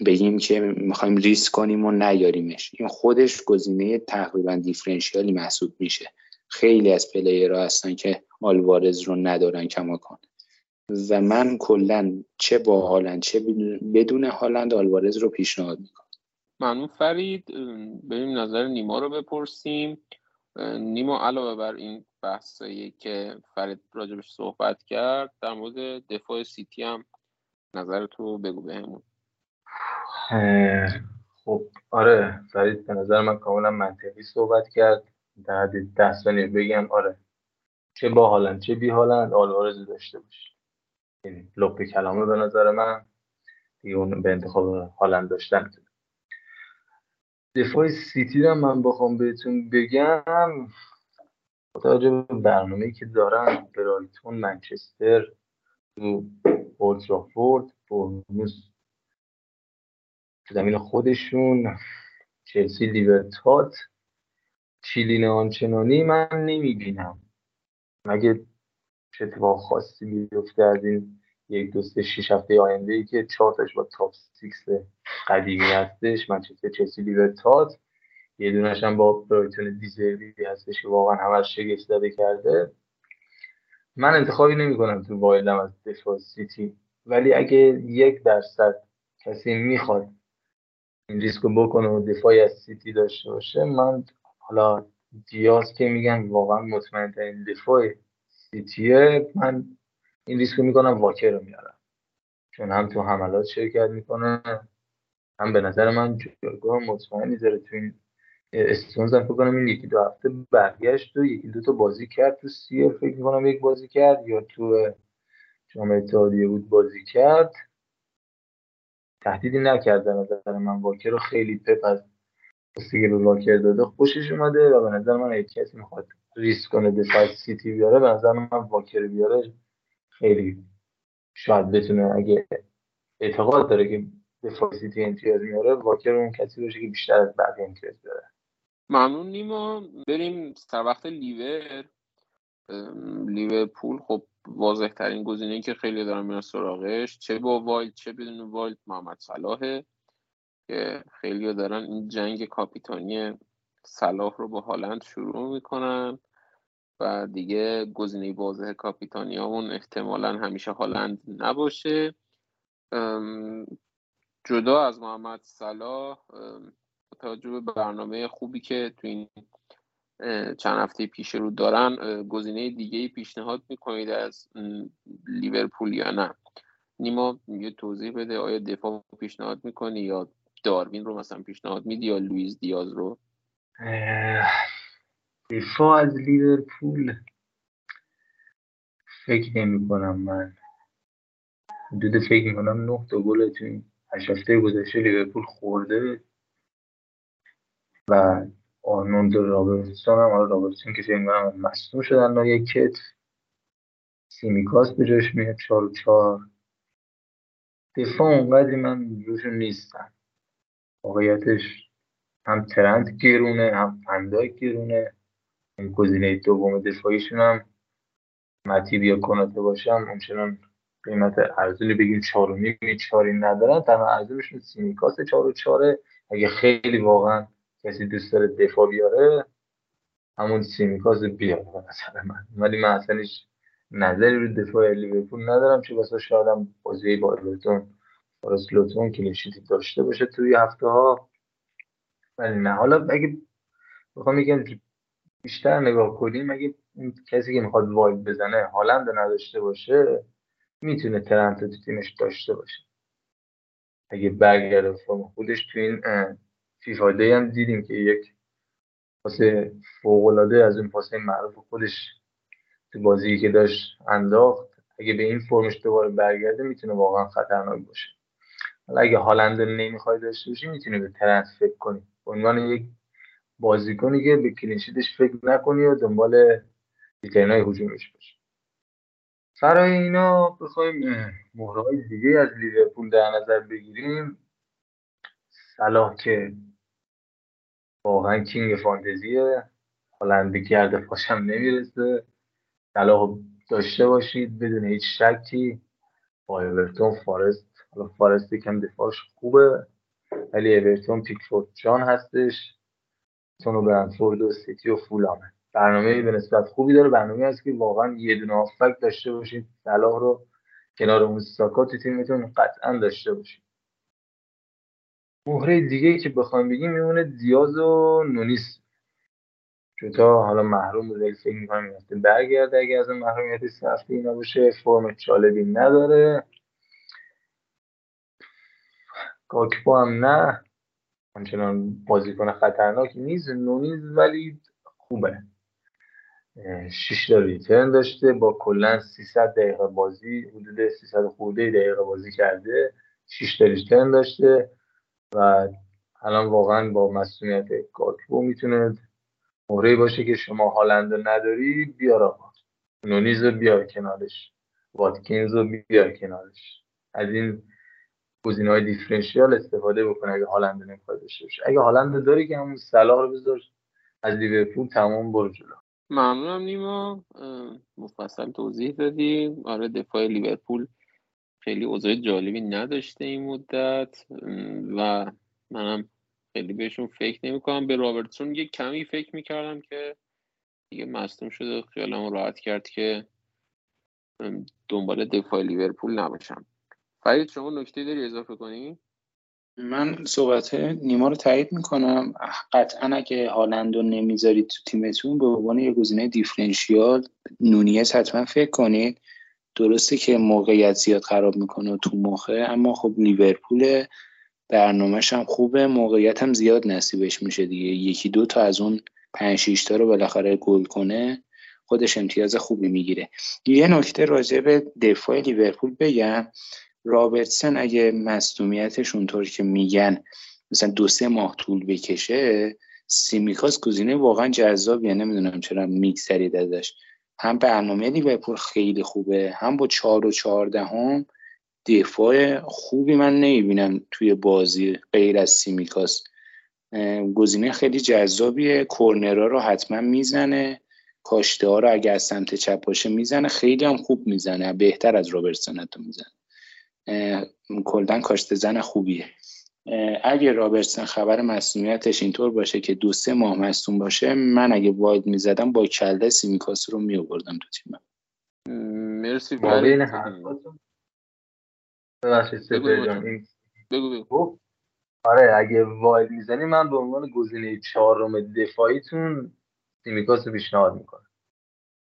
بگیم که می‌خوایم ریسک کنیم و نیاریمش. این خودش گزینه تقریبا دیفرنشیالی محسوب میشه. خیلی از پلیرها هستن که آلوارز رو ندارن کماکان. و من کلا چه با هالند چه بدون هالند آلوارز رو پیشنهاد می‌کنم. ممنون. فرید بریم نظر نیما رو بپرسیم. نیما علاوه بر این بحثایی که فرید راجبش صحبت کرد در مورد دفاع سیتی هم نظر تو بگو بهمون. خب آره فرید به نظر من کاملا منطقی صحبت کرد. در حد ده بگم آره چه با هالند چه بی هالند آلوارز داشته باش. این لپ کلامه به نظر من دیگه اون به انتخاب هالند داشتن. دفاع سیتی رو من بخوام بهتون بگم. توجه به برنامه که دارن برایتون منچستر تو اولدترافورد بورنموث زمین خودشون چلسی لیور تات clean sheet آنچنانی من نمی‌بینم. مگه چه اتفاق خاصی بیفته از این یک دو سه شیش هفته آینده ای که چهارتاش با top six قدیمی هستش منچستر چلسی لیور تات یه دونش هم با برایتون دی‌زربی هستش که واقعا همش شگفت زده کرده. من انتخابی نمی کنم تو wild م از دفاع سیتی ولی اگه یک درصد کسی می‌خواد این ریسکو بکنه و دفاعی از سیتی داشته باشه من حالا دیاز که میگن واقعا مطمئن ترین دفاع سیتیه من این ریسکو می‌کنم واکر رو میارم. چون هم تو حملات شرکت می‌کنه هم به نظر من جایگاه مطمئنی داره تو این استونز هم کنم این یکی دو هفته برگشت و یکی دو تا بازی کرد تو سیر فکر می‌کنم یک بازی کرد یا تو جام اتحادیه بود بازی کرد. تهدیدی نکرد به نظر من. واکر رو خیلی پپ از بستگی رو واکر داده خوشش اومده و به نظر من یک کسی می‌خواد ریسک کنه دفاع سیتی بیاره به نظر من واکر بیاره خیلی شاید بتونه اگه اعتقاد داره که دفاع سیتی امتیاز میاره واکر اون کسی باشه که بیشتر از بقیه امتیاز بیاره ممنون نیما. بریم سر وقت لیور. لیورپول خب واضح ترین گزینه که خیلی دارم میرن سراغش. چه با wild چه بدون wild محمد صلاحه که خیلی دارن این جنگ کاپیتانی صلاح رو با هالند شروع می‌کنن. و دیگه گزینه واضح کاپیتانی اون احتمالا همیشه هالند نباشه. جدا از محمد صلاح توجه به برنامه خوبی که تو این چند هفته پیش رو دارن گزینه دیگه ای پیشنهاد می‌کنید از لیورپول یا نه؟ نیما یه توضیح بده آیا دفاع پیشنهاد می‌کنی یا داروین رو مثلا پیشنهاد میدی یا لوئیس دیاز رو؟ دفاع از لیورپول. فکر نمی کنم من. حدود فکر می کنم نه تا گل تو این هشت گذشته لیورپول خورده. و آرنولد رابرتسون هم حالا رابرتسون که فکر می‌کنم مصدوم شدن یک کتف. سیمیکاس به جاش میاد چهار چهار. دفاع اونقدری من روشون نیستم. واقعیتش هم ترند گرونه هم فن‌دایک گرونه. این گزینه دوم دفاعیشون هم ماتیپ یا کوناته باشم اونچنان قیمت ارزونی بگیم چهار و نیم چهاری ندارن. تنها ارزونشون سیمیکاس چهار و چهاره. اگه خیلی واقعا کسی دوست داره دفاع بیاره همون سیمیکاس بیاره مثلا من. ولی من اصلا هیچ نظری رو دفاع لیورپول ندارم چه بسا شایدم بازی با اورتون فارس لوتون کلینشیتی داشته باشه توی هفته ها ولی نه حالا اگه بخوام میگم بیشتر نگاه کنیم اگه کسی که می‌خواد واید بزنه هالند نداشته باشه؟ می‌تونه ترنت تو تیمش داشته باشه. اگه برگرده فرم خودش تو این فیفا هم دیدیم که یک پاسه فوقلاده از اون پاسه معروف خودش تو بازی که داشت انداخت. اگه به این فرمش دوباره برگرده می‌تونه واقعا خطرناک باشه. حالا اگه هالند نمی‌خوای داشته باشی می‌تونه به ترنت فکر کنی. عنوان یک بازیکنی که به کلینشیتش فکر نکنی و دنبال های هجومش باشی برای اینا بخوایم مهرهای دیگه از لیورپول در نظر بگیریم. صلاح که واقعا کینگ فانتزیه هالند کرده پاشم نمی‌رسه. صلاح داشته باشید بدون هیچ شکی. با اورتون فارست حالا فارست یکم دفاعش خوبه ولی اورتون پیکفورد جان هستش. تونو برنفورد و سیتی و فولامه برنامه به نسبت خوبی داره. برنامه هست که واقعا یه دونه آفک داشته باشید. صلاح رو کنار اون ساکا تو تیمتون قطعا داشته باشید. مهره دیگه که بخوام بگیم میمونه دیاز و نونیس. جوتا حالا محروم بوده فکر می‌کنم میفته برگرده. اگه از محرومیت سختی اینا باشه فرم جالبی نداره. گاکپو هم نه. همچنان بازیکن خطرناکی نیست نونیز ولی خوبه. شش تا ریترن داشته با کلا 300 دقیقه بازی حدود 300 خورده دقیقه بازی کرده. 6 تا return داشته و الان واقعا با مصدومیت گاکپو می‌تونه مهره باشه که شما هالند نداری بیار آقا نونیز رو بیار کنارش. واتکینز رو بیار کنارش. از این گزینه های differential استفاده بکنه اگه هالند نمی‌خواد داشته باشه. اگه هالند داری که همون صلاح رو بذار از لیورپول تمام برو جلو. ممنونم نیما. مفصل توضیح دادی آره دفاع لیورپول خیلی اوضاع جالبی نداشته این مدت. و منم خیلی بهشون فکر نمی‌کنم. به رابرتسون یه کمی فکر می‌کردم که دیگه مصدوم شده. خیالمو راحت کرد که دنبال دفاع لیورپول نباشم. فرید شما نکته داری اضافه کنی؟ من صحبت نیما رو تایید می‌کنم. قطعا اگه هالند رو نمی‌ذارید تو تیمتون به عنوان یه گزینه دیفرنشیال نونیت حتما فکر کنید. درسته که موقعیت زیاد خراب می‌کنه تو مخه اما خب لیورپول برنامهش هم خوبه. موقعیت هم زیاد نصیبش میشه دیگه. یکی دو تا از اون پنج شیش تا رو بالاخره گل کنه خودش امتیاز خوبی می‌گیره. یه نکته راجع به دفاع لیورپول بگم. رابرتسن اگه مصدومیتش اونطور که میگن مثلا دو سه ماه طول بکشه سیمیکاس گزینه واقعا جذابیه نمی‌دونم چرا میگذرید ازش. هم برنامه لیورپول خیلی خوبه هم با چهار و چهاردهم دفاع خوبی من نمی‌بینم توی بازی غیر از سیمیکاس. گزینه خیلی جذابیه کورنرا رو حتما می‌زنه کاشته ها رو اگر از سمت چپ باشه می‌زنه خیلی هم خوب می‌زنه بهتر از رابرتسون تو می‌زنه. کلدن کاشته زن خوبیه. اگه رابرتسون خبر مصدومیتش اینطور باشه که دو سه ماه مصدوم باشه من اگه wild می‌زدم با کله سیمیکاس رو میوردم تو تیمم مرسی بگو. خب، آره اگه wild می‌زنی من به عنوان گزینه چهارم دفاعیتون سیمیکاس رو پیشنهاد می‌کنم.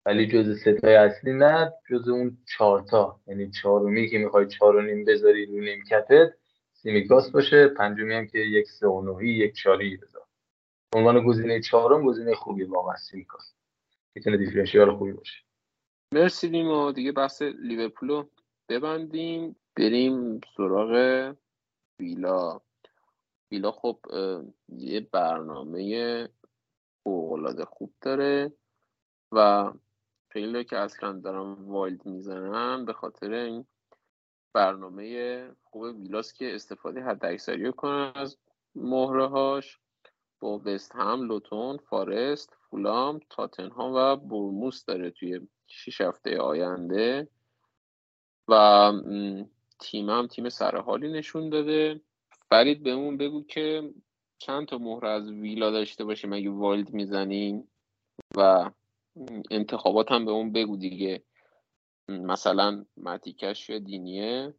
ولی جز ستای اصلی نه جز اون چهارتا. یعنی چهارمی که می‌خوای چهار و نیم بذاری رو نیمکتت سیمیکاس باشه پنجمی هم که یک سه و نهی یک چاری بذار. عنوان گزینه چهارم گزینه خوبی واقعا سیمیکاس می‌تونه differential خوبی باشه. مرسی نیما. دیگه بحث لیورپول ببندیم. بریم سراغ ویلا. ویلا خب یه برنامه فوقالعاده خوب داره و خیلی که اصلا دارن wild می‌زنن به خاطر این برنامه خوب ویلاس که استفاده حد اکثری کنن از مهره هاش با وست هم لوتون فارست فولام تاتنهام و برموس داره توی شیش هفته آینده و تیم هم تیم سرحالی نشون داده. فرید بهمون بگو که چند تا مهره از ویلا داشته باشیم اگه والد می‌زنیم و انتخابات هم به اون بگو دیگه. مثلا متیکش یا دینیه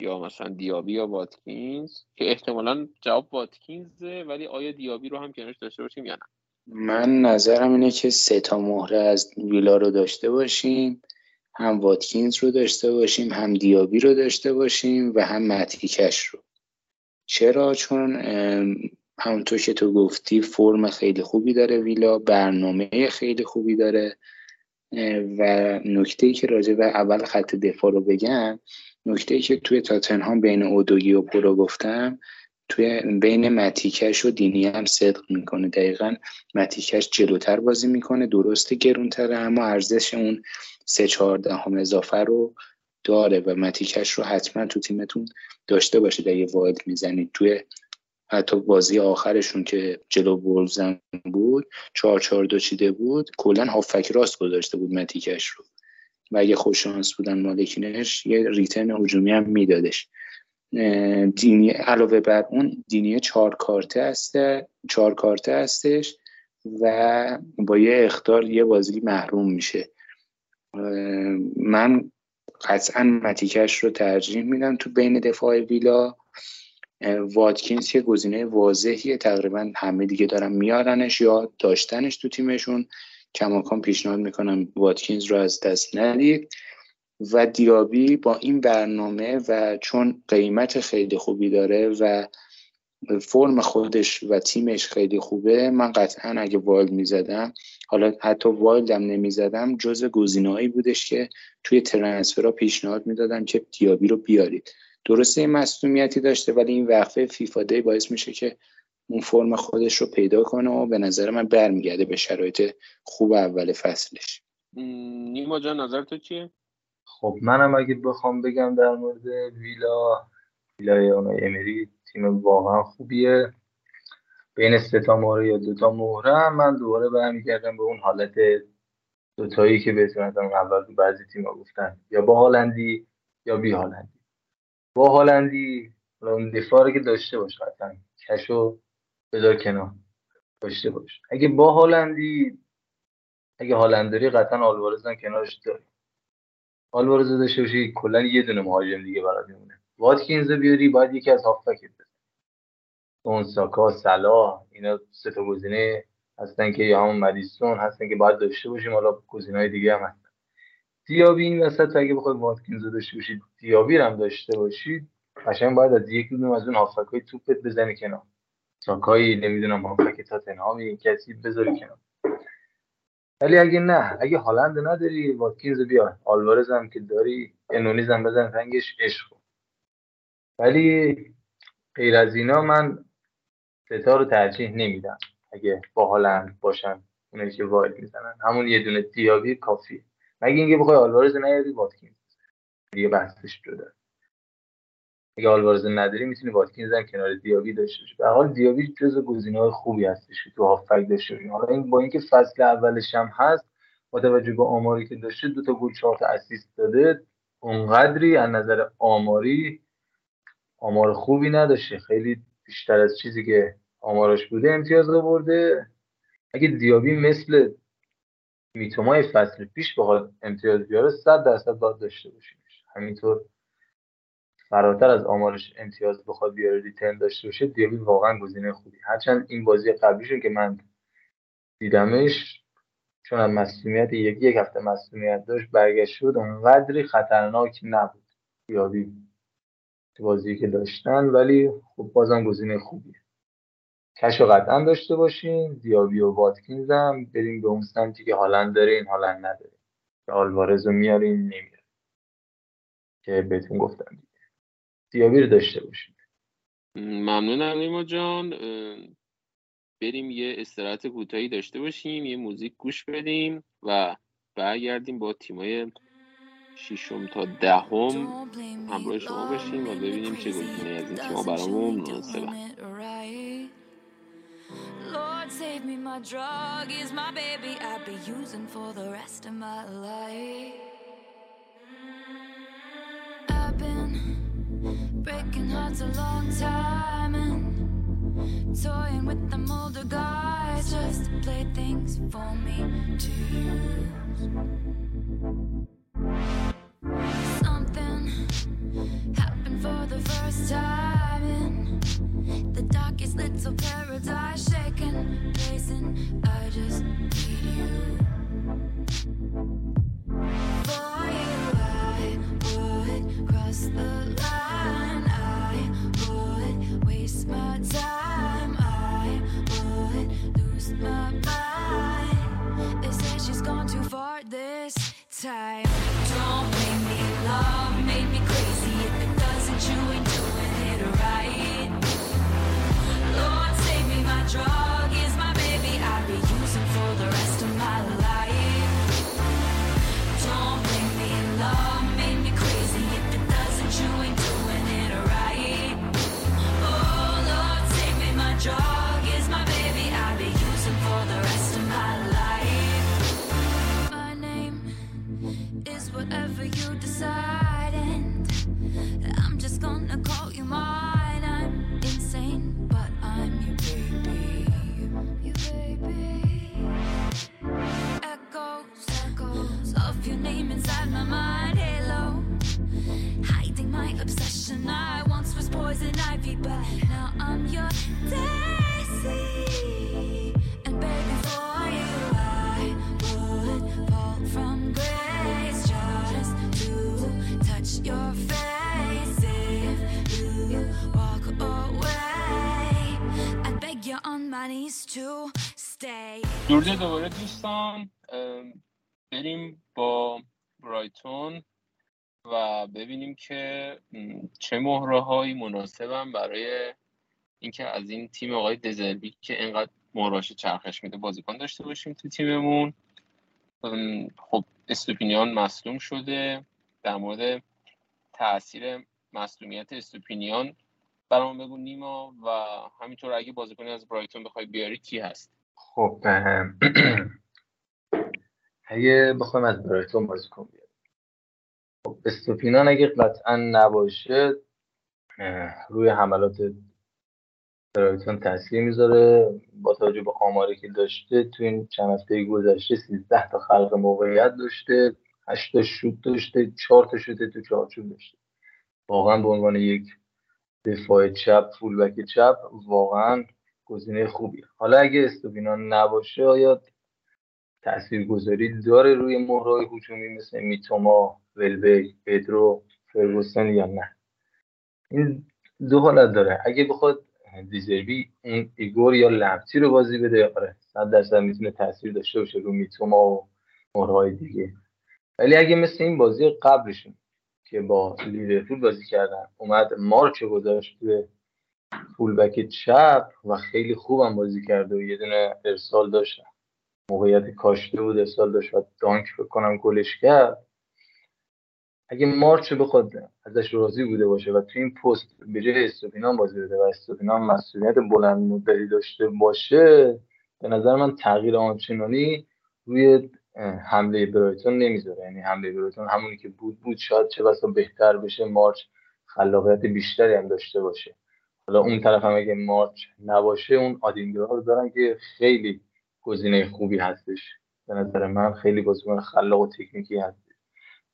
یا مثلا دیابی یا واتکینز که احتمالا جواب واتکینزه ولی آیا دیابی رو هم کنارش داشته باشیم یا نه؟ من نظرم اینه که سه تا مهره از ویلا رو داشته باشیم هم واتکینز رو داشته باشیم هم دیابی رو داشته باشیم و هم متیکش رو. چرا؟ چون همونطور که تو گفتی فرم خیلی خوبی داره ویلا برنامه خیلی خوبی داره. و نکته ای که راجع به اول خط دفاع رو بگم نکته ای که توی تاتنهام بین اودوگی و پرو گفتم توی بین متیکش و دینی هم صدق می‌کنه. دقیقا متیکش جلوتر بازی می‌کنه درسته گرونتره اما ارزش اون سه چهارده هم اضافه رو داره و متیکش رو حتما تو تیمتون داشته باشید اگه وارد می‌زنید. توی حتی بازی آخرشون که جلو بولزن بود چهار چهار دو چیده بود کلا هافک راست گذاشته بود متیکش رو. و اگه خوششانس بودن مالکینش یه ریترن هجومی هم میدادش. دینی علاوه بر اون دینی چهار کارته است چهار کارته هستش و با یه اختار یه بازی محروم میشه. من قطعا متیکش رو ترجیح میدم تو بین دفاع ویلا. واتکینز که گزینه واضحیه. تقریبا همه دیگه دارن میارنش یا داشتنش تو تیمشون. کماکان پیشنهاد می‌کنم واتکینز رو از دست ندید. و دیابی با این برنامه و چون قیمت خیلی خوبی داره و فرم خودش و تیمش خیلی خوبه من قطعا اگه wild می‌زدم حالا حتی wild م نمی‌زدم جز گزینه‌ای بودش که توی transfer ها پیشنهاد می‌دادم که دیابی رو بیارید. درسته این مصومیتی داشته ولی این وقفه فیفا دی باعث میشه که اون فرم خودش رو پیدا کنه و به نظر من برمیگرده به شرایط خوب اول فصلش. نیما جان نظر تو چیه؟ خب منم اگه بخوام بگم در مورد ویلا ویلای اونای امری تیم واقعا خوبیه. بین سه تا مهره یا دو تا مهره من دوباره برمیگردم به اون حالت دوتایی که بهتون اول تو بعضی تیم‌ها گفتن. یا با هالندی یا بی هالندی. با هالندی دفاع که داشته باش قطعا. کشو بذار کنار. داشته باش. اگه با هالندی اگه هالندری قطعا آلوارز هم کنارش داری. آلوارز داشته باشی کلا یه دونه مهاجم دیگه برات میمونه. واتکینز بیاری باید یکی از هافبک اون ساکا سلا اینا سه تا گزینه هستن که یا همون مدیسون هستن که باید داشته باشیم. حالا گزینه‌های دیگه هم هستن. دیابی این وسط اگه بخوای واتکینز رو داشته باشید دیابی هم داشته باشید قشنگ باید از یک دونه از اون هافکای توپت بزنی کنار. ساکایی نمی‌دونم هافک تاتنهامی کسی بذاری کنار. ولی اگه نه اگه هالند نداری واتکینز بیا آلوارز هم که داری انونیز هم بزن تنگش عشق ولی غیر از اینا من ستا رو ترجیح نمیدم. اگه با هالند باشن اونایی که وایل می‌زنن. همون یه دونه دیابی کافی مگه اینکه بخوای آلوارز نیاری واتکینز. دیگه بحثش جدا اگه آلوارز نداری می‌تونی واتکینز هم کنار دیابی داشته باشی. به حال دیابی جز گزینه‌های خوبی هستش که تو هافک داشته باشی. حالا این با اینکه فصل اولش هم هست با توجه به آماری که داشته دو تا گل چهار تا اسیست داده اونقدری از نظر آماری آمار خوبی نداشته. خیلی بیشتر از چیزی که آمارش بوده امتیاز آورده. اگه دیابی مثل میتومای فصل پیش بخواد امتیاز بیاره صد درصد باید داشته باشیمش همینطور فراتر از آمارش امتیاز بخواد بیاره ریترن داشته باشه دیابی واقعا گزینه خوبی. هرچند این بازی قبلیشون که من دیدمش چون هم مسئولیت یک یک هفته مسئولیت داشت برگشت شد اونقدری خطرناک نبود. یابی بازی که داشتن ولی خب بازم گزینه خوبیه. کشو قطعا داشته باشین دیابی و واتکینز هم بریم به اون سمتی که هالند داره این هالند نداره. که آلوارز رو میارین نمیاره که بهتون گفتم دیگه. دیابی رو داشته باشین ممنونم نیما جان. بریم یه استراحت کوتاهی داشته باشیم یه موزیک گوش بدیم و برگردیم با تیمای ششم تا دهم همراه شما باشیم و ببینیم چه گزینه از این تیما برامون مناسبه. Save me, my drug is my baby. I'll be using for the rest of my life. I've been breaking hearts a long time and toying with the older guys just play things for me to use happened for the first time in the darkest little paradise, shaking, pacing. I just need you. For you, I would cross the line. I would waste my time. I would lose my mind. They say she's gone too far this time. Don't make me, love you ain't doing it right. Lord, save me, my drug inside my mind. Halo, hiding my obsession. I once was poison ivy, but now I'm your daisy. And baby, for you, I would fall from grace just to touch your face. If you walk away, I'd beg you on my knees to stay. درود دوباره دوستان ام، بریم با برایتون و ببینیم که چه مهره هایی مناسبن برای اینکه از این تیم آقای دزربی که اینقدر مهراش چرخش میده بازیکن داشته باشیم تو تیممون. خب استوپینیان مصدوم شده. در مورد تاثیر مصدومیت استوپینیان برام بگو نیما و همینطور اگه بازیکنی از برایتون بخوای بیاری کی هست؟ خب اگه بخوایم از برایتون بازیکن بیاریم خب استوپینان اگه قطعا نباشه روی حملات برایتون تاثیر می‌ذاره. با توجه به آماری که داشته تو این چند هفته گذشته 13 تا خلق موقعیت داشته 8 تا شوت داشته 4 تا شوت تو چارچوب داشته. واقعا به عنوان یک دفاع چپ فولبک چپ واقعا گزینه خوبیه. حالا اگه استوپینان نباشه آیا تاثیرگذاری داره روی مهرهای هجومی مثل میتوما ولبک پدرو فرگوسن یا نه؟ این دو حالت داره. اگه بخواد دیزربی اون ایگور یا لمتی رو بازی بده آره صد درصد می‌تونه تاثیر داشته باشه رو میتوما و مهرهای دیگه. ولی اگه مثل این بازی قبلشون که با لیورپول بازی کردن اومد مارچ گذاشت توی فولبک چپ و خیلی خوبم بازی کرده و یه دونه ارسال داشت موقعیت کاشته بود ارسال داشت و دانک فکر کنم گلش کرد. اگه مارچ بخواد ازش راضی بوده باشه و تو این پست به جای استوپینان بازی بده و استوپینان مسئولیت بلند مدتی داشته باشه به نظر من تغییر آنچنانی روی حمله برایتون نمی‌ذاره. یعنی حمله برایتون همونی که بود بود. شاید چه بسا بهتر بشه مارچ خلاقیت بیشتری هم داشته باشه. حالا اون طرف هم اگه مارچ نباشه اون آدینگرا رو دارن که خیلی گزینه خوبی هستش. به نظر من خیلی بازیکن خلاق و تکنیکی هست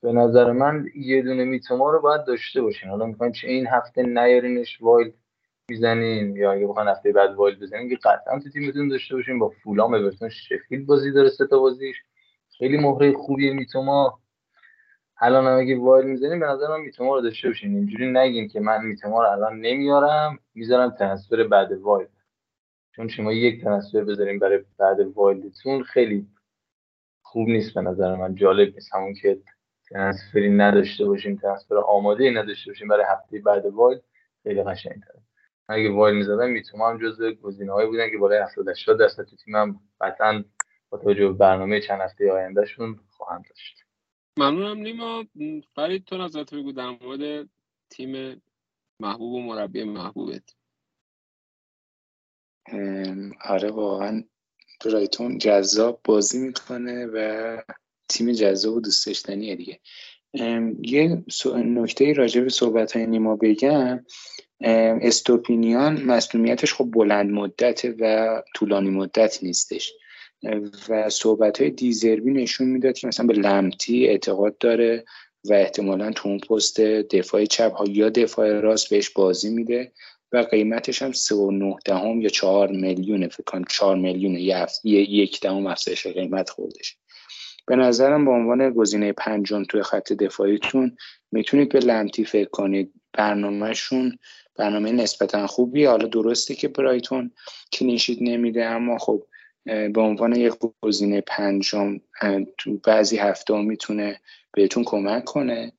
به نظر من یه دونه میتوما رو باید داشته باشین. حالا می‌خواین چه این هفته نیارینش wild می‌زنین یا اگه بخواین هفته بعد wild بزنین که قطعا تو تیمتون داشته باشین. با فولام اورتون شفیلد بازی داره سه تا بازیش. خیلی مهره خوبیه میتوما. الان هم اگه wild می‌زنین به نظر من میتوما رو داشته باشین. اینجوری نگین که من میتوما رو الان نمیارم. می‌ذارم transfer بعد wild چون شما یک transfer بذارین برای بعد wild تون خیلی خوب نیست به نظر من جالب نیست. همون که transfer ی نداشته باشیم transfer آماده نداشته باشیم برای هفته بعد wild خیلی قشنگ‌تره. اگه wild می‌زدم میتوما هم جزو گزینه‌هایی بودن که بالای 70 80 درصد تو تیمم قطعا با توجه به برنامه چند هفته آیندهشون خواهند داشت. ممنونم نیما. فرید تو نظرت بگو در مورد تیم محبوب و مربی محبوبت. آره واقعا برایتون جذاب بازی می‌کنه و تیم جذاب و دوست داشتنیه دیگه. یه نکته راجع به صحبت های نیما بگم. استوپینیان مسئولیتش خب بلند مدته و طولانی مدت نیستش. و صحبت های دیزربی نشون می‌داد که مثلا به لمتی اعتقاد داره و احتمالا تو اون پست دفاع چپ ها یا دفاع راست بهش بازی میده و قیمتش هم 3.9 دهم یا 4 میلیون فکر کنم 4 میلیون یک دهم افزایش قیمت خوردش. به نظرم به عنوان گزینه پنجم توی خط دفاعیتون می‌تونید به لمتی فکر کنید. برنامهشون برنامه نسبتا خوبی حالا درسته که برایتون کلینشیت نمیده اما خب به عنوان یک گزینه پنجم تو بعضی هفته می‌تونه بهتون کمک کنه.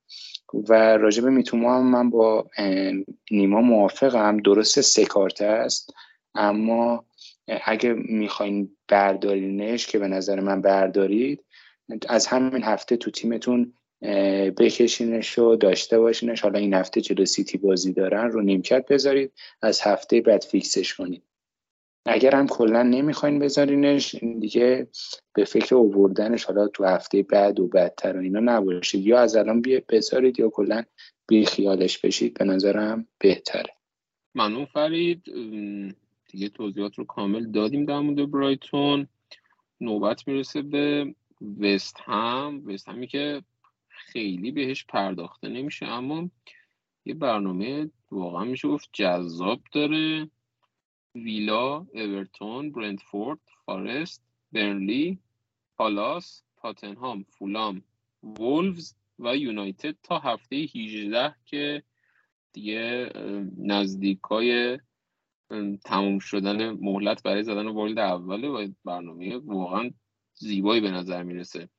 و راجب میتوما هم من با نیما موافقم. درست سه کارته است اما اگه می‌خواین بردارینش که به نظر من بردارید از همین هفته تو تیمتون بکشینش و داشته باشینش. حالا این هفته جلو سیتی بازی دارن رو نیمکت بذارید. از هفته بعد فیکسش کنید. اگر هم کلا نمی‌خواین بذارینش دیگه به فکر اووردنش حالا تو هفته بعد و بعدتر و اینا نباشید یا از الان بذارید یا کلا بی خیالش بشید. به نظرم بهتره. ممنون فرید. دیگه توضیحات رو کامل دادیم در مورد برایتون. نوبت می‌رسه به وست هم. وست همی که خیلی بهش پرداخته نمیشه اما یه برنامه واقعا میشه گفت جذاب داره. ویلا، اورتون، برنتفورد، فارست، برنلی، پالاس، تاتنهام، فولام، وولفز و یونایتد تا هفته 18 که دیگه نزدیکای تموم شدن مهلت برای زدن وارد اوله و برنامه واقعا زیبایی به نظر می‌رسه.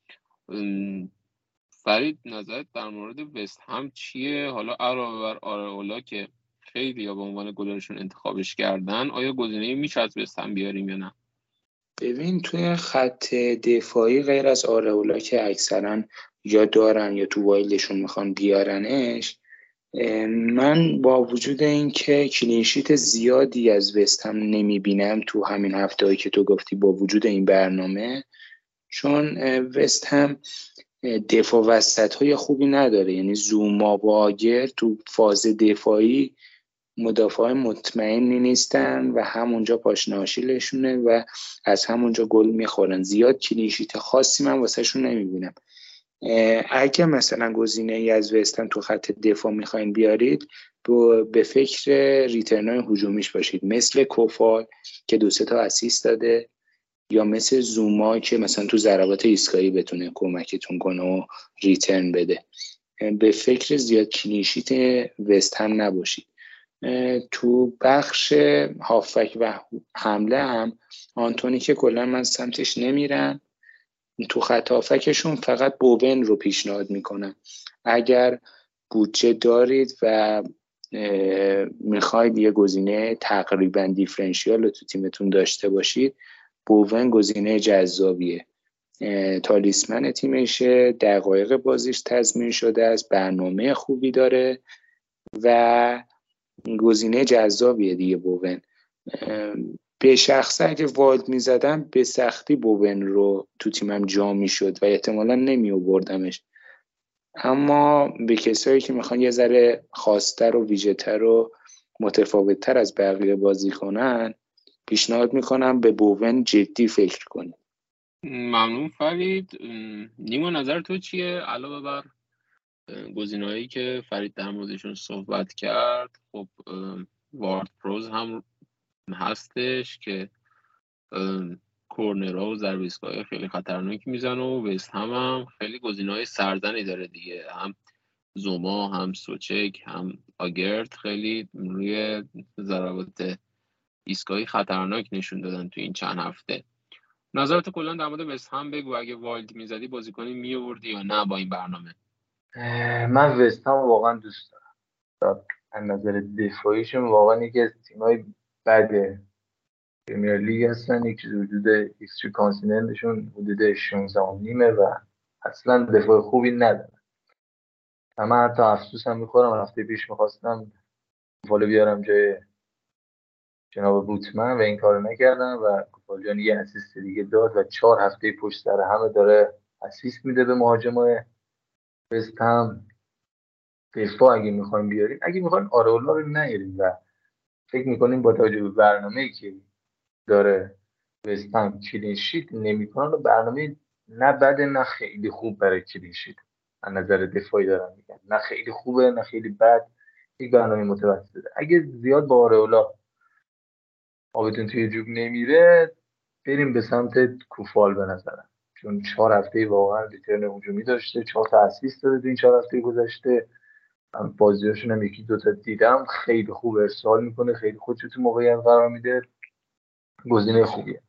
فرید نظرت در مورد وست هم چیه؟ حالا علاوه بر آراولا که خیلی یا به عنوان گلرشون انتخابش کردن آیا گزینه میشه از هم بیاریم یا نه؟ ببین توی خط دفاعی غیر از آراولا که اکثرا یا دارن یا تو وایلشون می‌خوان بیارنش من با وجود اینکه کلینشیت زیادی از وست هم نمی‌بینم تو همین هفته که تو گفتی با وجود این برنامه چون وست هم دفاع وسط های خوبی نداره. یعنی زوما و آگر تو فاز دفاعی مدافع مطمئنی نیستن و همونجا پاشناشیلشونه و از همونجا گل می‌خورن. زیاد کلینشیت خاصی من واسهشون نمی‌بینم. اگه مثلا گزینه ای از وستن تو خط دفاع می‌خواین بیارید به فکر ریترن های حجومیش باشید. مثل کوفال که دو تا اسیست داده یا مثل زوما که مثلا تو ضربات ایستگاهی بتونه کمکتون کنه و ریترن بده. به فکر زیاد کلینشیت وست هم نباشید. تو بخش هافک و حمله هم آنتونی که کلا من سمتش نمیرم تو خط هافکشون فقط بوبن رو پیشنهاد می‌کنم. اگر بودجه دارید و می‌خواید یه گزینه تقریبا دیفرنشیال رو تو تیمتون داشته باشید بوون گزینه جذابیه. تالیسمن تیمشه دقایق بازیش تضمین شده است برنامه خوبی داره و گزینه جذابیه دیگه بوون. به شخصه اگه والد می‌زدم به سختی بوون رو تو تیمم جا می‌شد و احتمالا نمی بردمش اما به کسایی که می‌خوان یه ذره خاصتر و ویژهتر و متفاوتتر از بقیه بازی کنن پیشنهاد می‌کنم به بوون جدی فکر کنید ممنون فرید. نیما نظر تو چیه؟ علاوه بر گزینه‌هایی که فرید در موردشون صحبت کرد خب وارد پروز هم هستش که کورنرها و ضربه خیلی خطرناکی می‌زنه و وست هم, هم خیلی های سرزنی داره دیگه. هم زوما هم سوچک هم آگرت خیلی روی ضربات ایستگاهی خطرناک نشون دادن تو این چند هفته. نظرت کلا در مورد وست هم بگو اگه والد می‌زدی بازیکنی میوردی یا نه با این برنامه؟ من وست هم واقعا دوست دارم. از نظر دفاعیشون واقعا یکی از تیمای بده پرمیر لیگ هستن. یک چیز وجود ایکس کانسیننتشون حدود 16 نیمه و اصلا دفاع خوبی ندارن. و من حتی افسوس هم می‌خورم. هفته پیش می‌خواستم فالو بیارم جای جناب بوتمن و این کارو نکردم و کوپالجان یه اسیست دیگه داد و چهار هفته پشت سر همه داره اسیست میده به مهاجمای هم دفاع اگه می‌خوایم بیاریم. اگه می‌خوایم آرئولا رو نیاریم و فکر می‌کنیم با توجه به برنامه که داره وستهم clean sheet نمی‌کنن و برنامه نه بده نه خیلی خوب برای clean sheet از نظر دفاعی دارم میگم. نه خیلی خوبه نه خیلی بد. یک برنامه متوسطه. اگه زیاد با آرئولا آبتون توی جوب نمیره بریم به سمت کوفال به نظرم. چون چهار هفته واقعا return هجومی داشته چهار تا assist داده تو این چهار هفته گذشته. بازیاشون هم یکی دوتا دیدم. خیلی خوب ارسال می‌کنه خیلی خودش تو موقعیت قرار میده. گزینه خوبیه.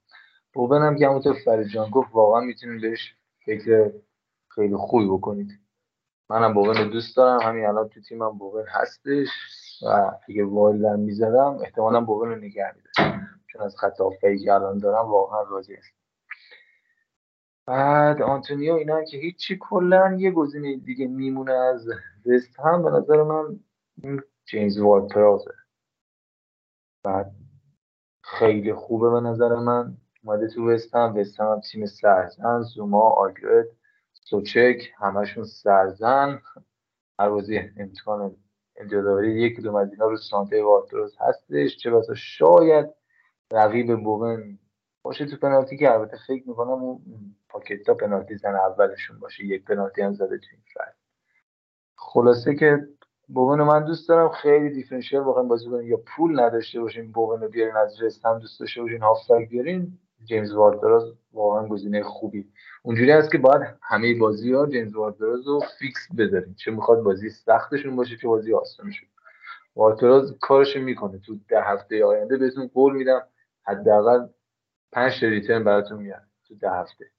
بوبن هم که همونطور فریجان گفت واقعا می‌تونید بهش فکر خیلی خوبی بکنید. منم بوبن دوست دارم. همین الان تو تیمم بوبن هستش و اگه وایلدن می‌زدم احتمالا بوبن رو نگه میدارم چون از خط که الان دارم واقعا راضی هستم. بعد آنتونیو اینا که هیچی کلا یه گزینه دیگه میمونه از وست هم. به نظر من جیمز وارد پرازه بعد خیلی خوبه به نظر من. اومده تو وست هم وست هم, تیم سرزن زوما آگرد سوچک همشون سرزن. هر بازی امتحان انجاداری یک کدوم از رو سانته وارتروز هستش چه بسا شاید رقیب بوون باشه تو پنالتی که البته فکر می‌کنم اون پاکتا پنالتی زن اولشون باشه یک پنالتی هم زده تو این خلاصه که بوون من دوست دارم خیلی differential واقعا بازی کنیم. یا پول نداشته باشین بوون رو بیارین از وستهم دوست داشته باشین هافبک بیارین جیمز وارد پراوز واقعا گزینه خوبی. اونجوری هست که باید همه بازی ها جیمز وارد پراوز رو fix بذارین چه می‌خواد بازی سختشون باشه چه بازی آسانشون وارد پراوز کارش می‌کنه. تو ده هفته آینده بهتون قول میدم حداقل پنج ریترن براتون میاد تو ده هفته.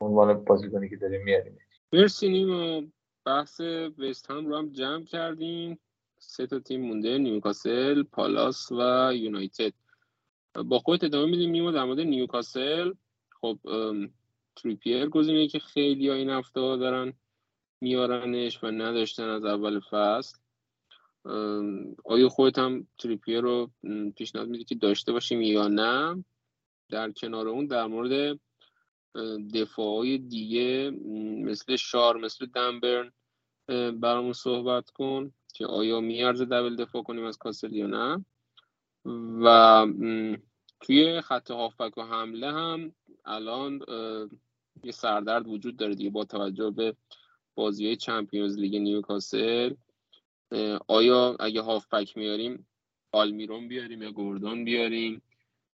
عنوان بازیکنی که داریم میاریم. مرسی بحث وست هم رو هم جمع کردیم. سه تا تیم مونده نیوکاسل پالاس و یونایتد. با خودت ادامه میدیم نیمو در مورد نیوکاسل. خب تریپیر گزینه که خیلی ها این هفته دارن میارنش و نداشتن از اول فصل. آیا خودت هم تریپیر رو پیشنهاد میدی که داشته باشیم یا نه؟ در کنار اون در مورد دفاعی دیگه مثل شار مثل دنبرن برامون صحبت کن که آیا میارزه دبل دفاع کنیم از کاسل یا نه. و توی خط هافبک و حمله هم الان یه سردرد وجود داره دیگه با توجه به بازی های چمپیونز لیگ نیوکاسل. آیا اگه هافبک میاریم آلمیرون بیاریم یا گوردون بیاریم؟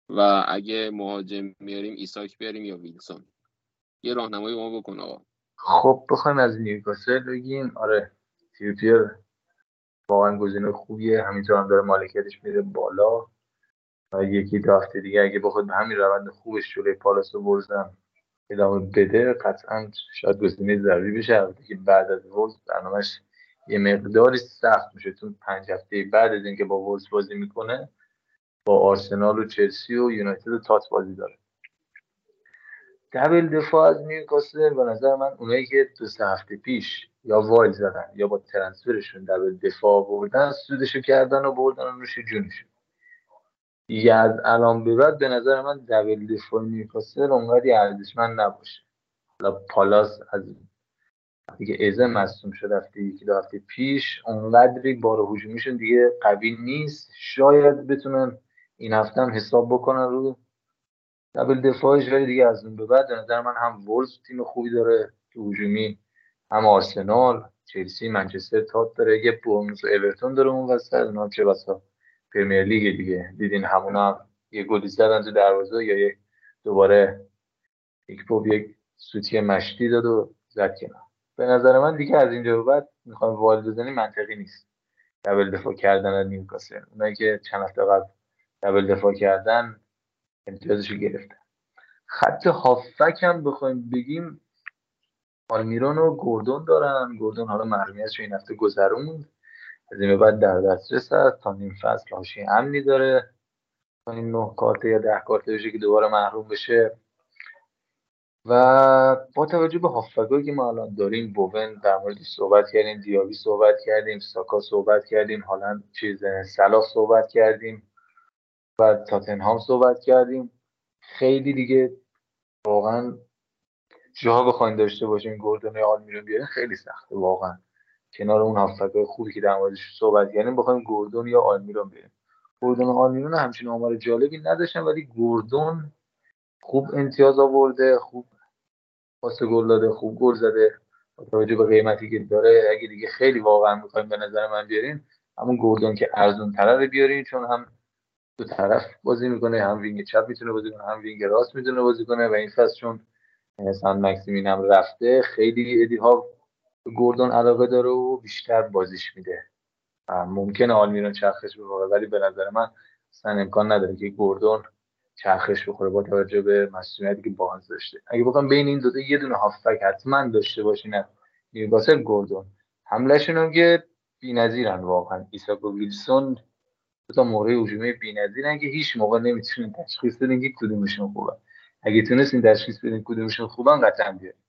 و اگه مهاجم میاریم ایساک بیاریم یا ویلسون؟ یه راهنمایی ما بکن آقا. خب بخوایم از نیوکاسل بگیم. آره تریپیر واقعا گزینه خوبیه. همینطور هم داره مالکیتش میره بالا. و یکی دو هفته دیگه اگه بخواد به همین روند خوبش جلوی پالاس رو برزن ادامه بده قطعا شاید گزینه ضروری بشه. البته که بعد از ورز برنامهش یه مقداری سخت میشه. تو پنج هفته بعد از اینکه با ورز بازی می‌کنه با آرسنال و چلسی و یونایتد تات بازی داره. دبل دفاع از نیوکاسل به نظر من اونایی که دو سه هفته پیش یا وایل زدن یا با ترنسفرشون دبل دفاع بردن سودشو کردن و بردن و نوش جونشون دیگه از الان به بعد به نظر من دبل دفاع نیوکاسل اونقدی ارزشمند نباشه. حالا پالاس از دیگه ازه مصوم شد هفته یکی دو هفته پیش اونقدری بار هجومیشون دیگه قوی نیست. شاید بتونن این هفته هم حساب بکنن رو دبل دفاعش ولی دیگه از اون به بعد نظر من هم ولز تیم خوبی داره تو هجومی هم آرسنال چلسی منچستر تات داره یه برونز و اورتون داره اون وسط اونا چه بسا پرمیر لیگ دیگه. دیدین همون هم یه گلی زدن تو دروازه یا یک دوباره یک پوب یک سوتی مشتی داد و زد کنار. به نظر من دیگه از اینجا به بعد می‌خوام وارد بزنی منطقی نیست. دبل دفاع کردن نیوکاسل. اونایی که چند هفته قبل دبل دفاع کردن امتیازش رو گرفتن. خط هافک هم بخوایم بگیم آلمیرون و گوردون دارن. گوردون حالا محرومیتش این هفته گذروند از این بعد در دسترس هست تا نیم فصل هاشی امنی داره. تا این نه کارت یا ده کارت بشه که دوباره محروم بشه. و با توجه به هافبگایی که ما الان داریم بوون در موردش صحبت کردیم دیابی صحبت کردیم ساکا صحبت کردیم حالا چیز سلاح صحبت کردیم. و تاتنهام صحبت کردیم. خیلی دیگه واقعا جاها بخواین داشته باشیم گوردون یا آلمیرون بیارین خیلی سخته واقعا. کنار اون هافبک خوبی که در موردش صحبت کردیم بخوایم گوردون یا آلمیرون بیاریم. گوردون و آلمیرون همچین آمار جالبی نداشتن ولی گوردون خوب امتیاز آورده خوب پاس گل داده خوب گل زده. با توجه به قیمتی که داره اگه دیگه خیلی واقعا می‌خوایم به نظر من بیارین همون گوردون که ارزون تره بیارین چون هم دو طرف بازی می‌کنه هم وینگ چپ می‌تونه بازی کنه هم وینگ راست می‌تونه بازی کنه و این فصل چون سان مکسیمین هم رفته خیلی ادی ها گوردون علاقه داره و بیشتر بازیش میده. ممکنه آلمیرون چرخش بخوره ولی به نظر من اصلا امکان نداره که گوردون چرخش بخوره با توجه به مسئولیتی که بانز داشته. اگه بخوام بین این دوتا یه دونه هافبک حتما داشته باشین نیوکاسل گوردون. حملهشون هم که بی‌نظیرن واقعا. ایساک و ویلسون تا موقع هجومی بی‌نظیرن که هیچ موقع نمی‌تونین تشخیص بدین که کدومشون خوبه اگه تونستین تشخیص بدین کدومشون خوبن قطعا بیارین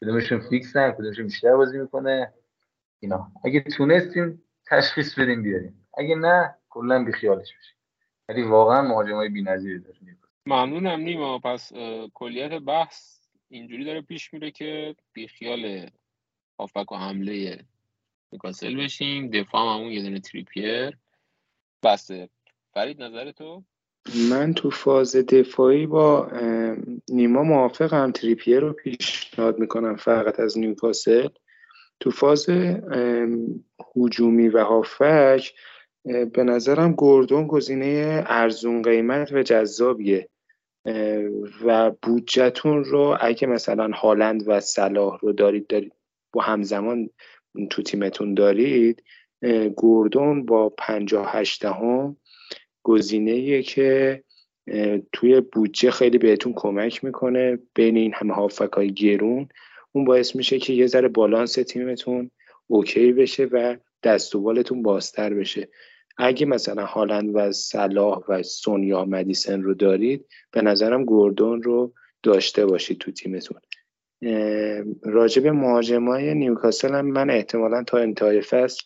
کدومشون فیکسن کدومشون بیشتر بازی می‌کنه اینا. اگه تونستین تشخیص بدین بیارین اگه نه کلا بیخیالش بشین ولی واقعا مهاجمای بی‌نظیری داریم ممنونم نیما. پس کلیت بحث اینجوری داره پیش میره که بیخیال هافبک و حمله نیکاسل بشیم. دفاع همون یه دونه تریپیر بسته. فرید نظر تو؟ من تو فاز دفاعی با نیما موافقم. تریپیر رو پیشنهاد می‌کنم فقط از نیوکاسل. تو فاز هجومی و هافک به نظرم گوردون گزینه ارزون قیمت و جذابیه. و بودجهتون رو اگه مثلا هالند و صلاح رو دارید دارید با همزمان تو تیمتون دارید گوردون با پنجاه هم گزینه که توی بودجه خیلی بهتون کمک می‌کنه بین این همه هافک های گرون. اون باعث میشه که یه ذره بالانس تیمتون اوکی بشه و دست و بالتون بازتر بشه. اگه مثلا هالند و صلاح و سونیا مدیسن رو دارید به نظرم گوردون رو داشته باشید تو تیمتون. راجب مهاجمای نیوکاسل هم من احتمالا تا انتهای فصل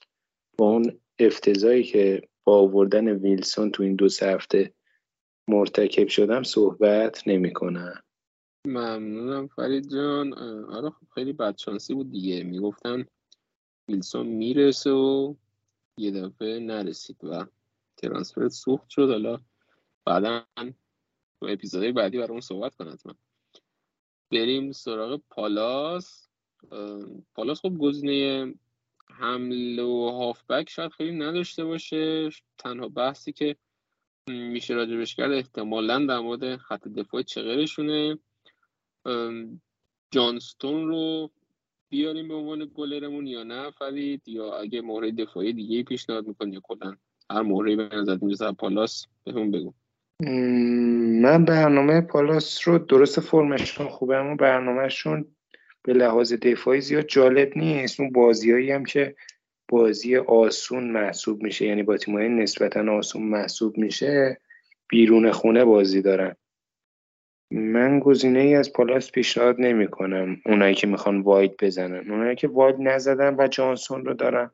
با اون افتضایی که با آوردن ویلسون تو این دو سه هفته مرتکب شدم صحبت نمی کنم. ممنونم فرید جان. آره خب خیلی بدشانسی بود دیگه. می‌گفتن ویلسون می‌رسه و یه دفعه نرسید و ترانسفر سوخت شد. حالا بعدا تو اپیزودهای بعدی برامون صحبت کنم بریم سراغ پالاس. پالاس خب گزینه حمله و هافبک شاید خیلی نداشته باشه. تنها بحثی که میشه راجبش کرد احتمالا در مورد خط دفاع چغرشونه جانستون رو بیاریم به عنوان گلرمون یا نه فرید؟ یا اگه مورد دفاعی دیگه پیشنهاد می‌کنی یا کلا هر موردی به نظر می‌رسه پالاس بهمون بگو. من برنامه پالاس رو درست فرمشون خوبه اما برنامهشون به لحاظ دفاعی زیاد جالب نیست. اون بازیایی هم که بازی آسون محسوب میشه. یعنی با تیمای نسبتا آسون محسوب میشه بیرون خونه بازی دارن. من گزینه ای از پالاس پیشنهاد نمی کنم اونایی که می‌خوان واید بزنن. اونایی که واید نزدن و جانسون رو دارن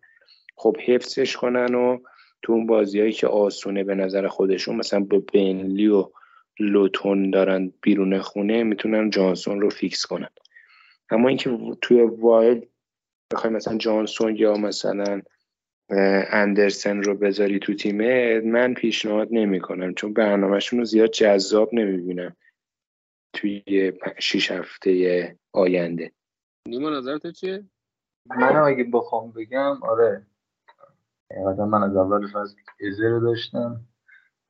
خب حفظش کنن و تو اون بازیهایی که آسونه به نظر خودشون مثلا به برنلی و لوتون دارن بیرون خونه می‌تونن جانسون رو فیکس کنن. اما اینکه توی wild بخوای مثلا جانسون یا مثلا اندرسن رو بذاری تو تیمه من پیشنهاد نمی کنم چون برنامهشون رو زیاد جذاب نمی‌بینم توی شیش هفته آینده. نیما نظرت چیه؟ من اگه بخوام بگم آره. حقیقتا من از اول فصل ازه رو داشتم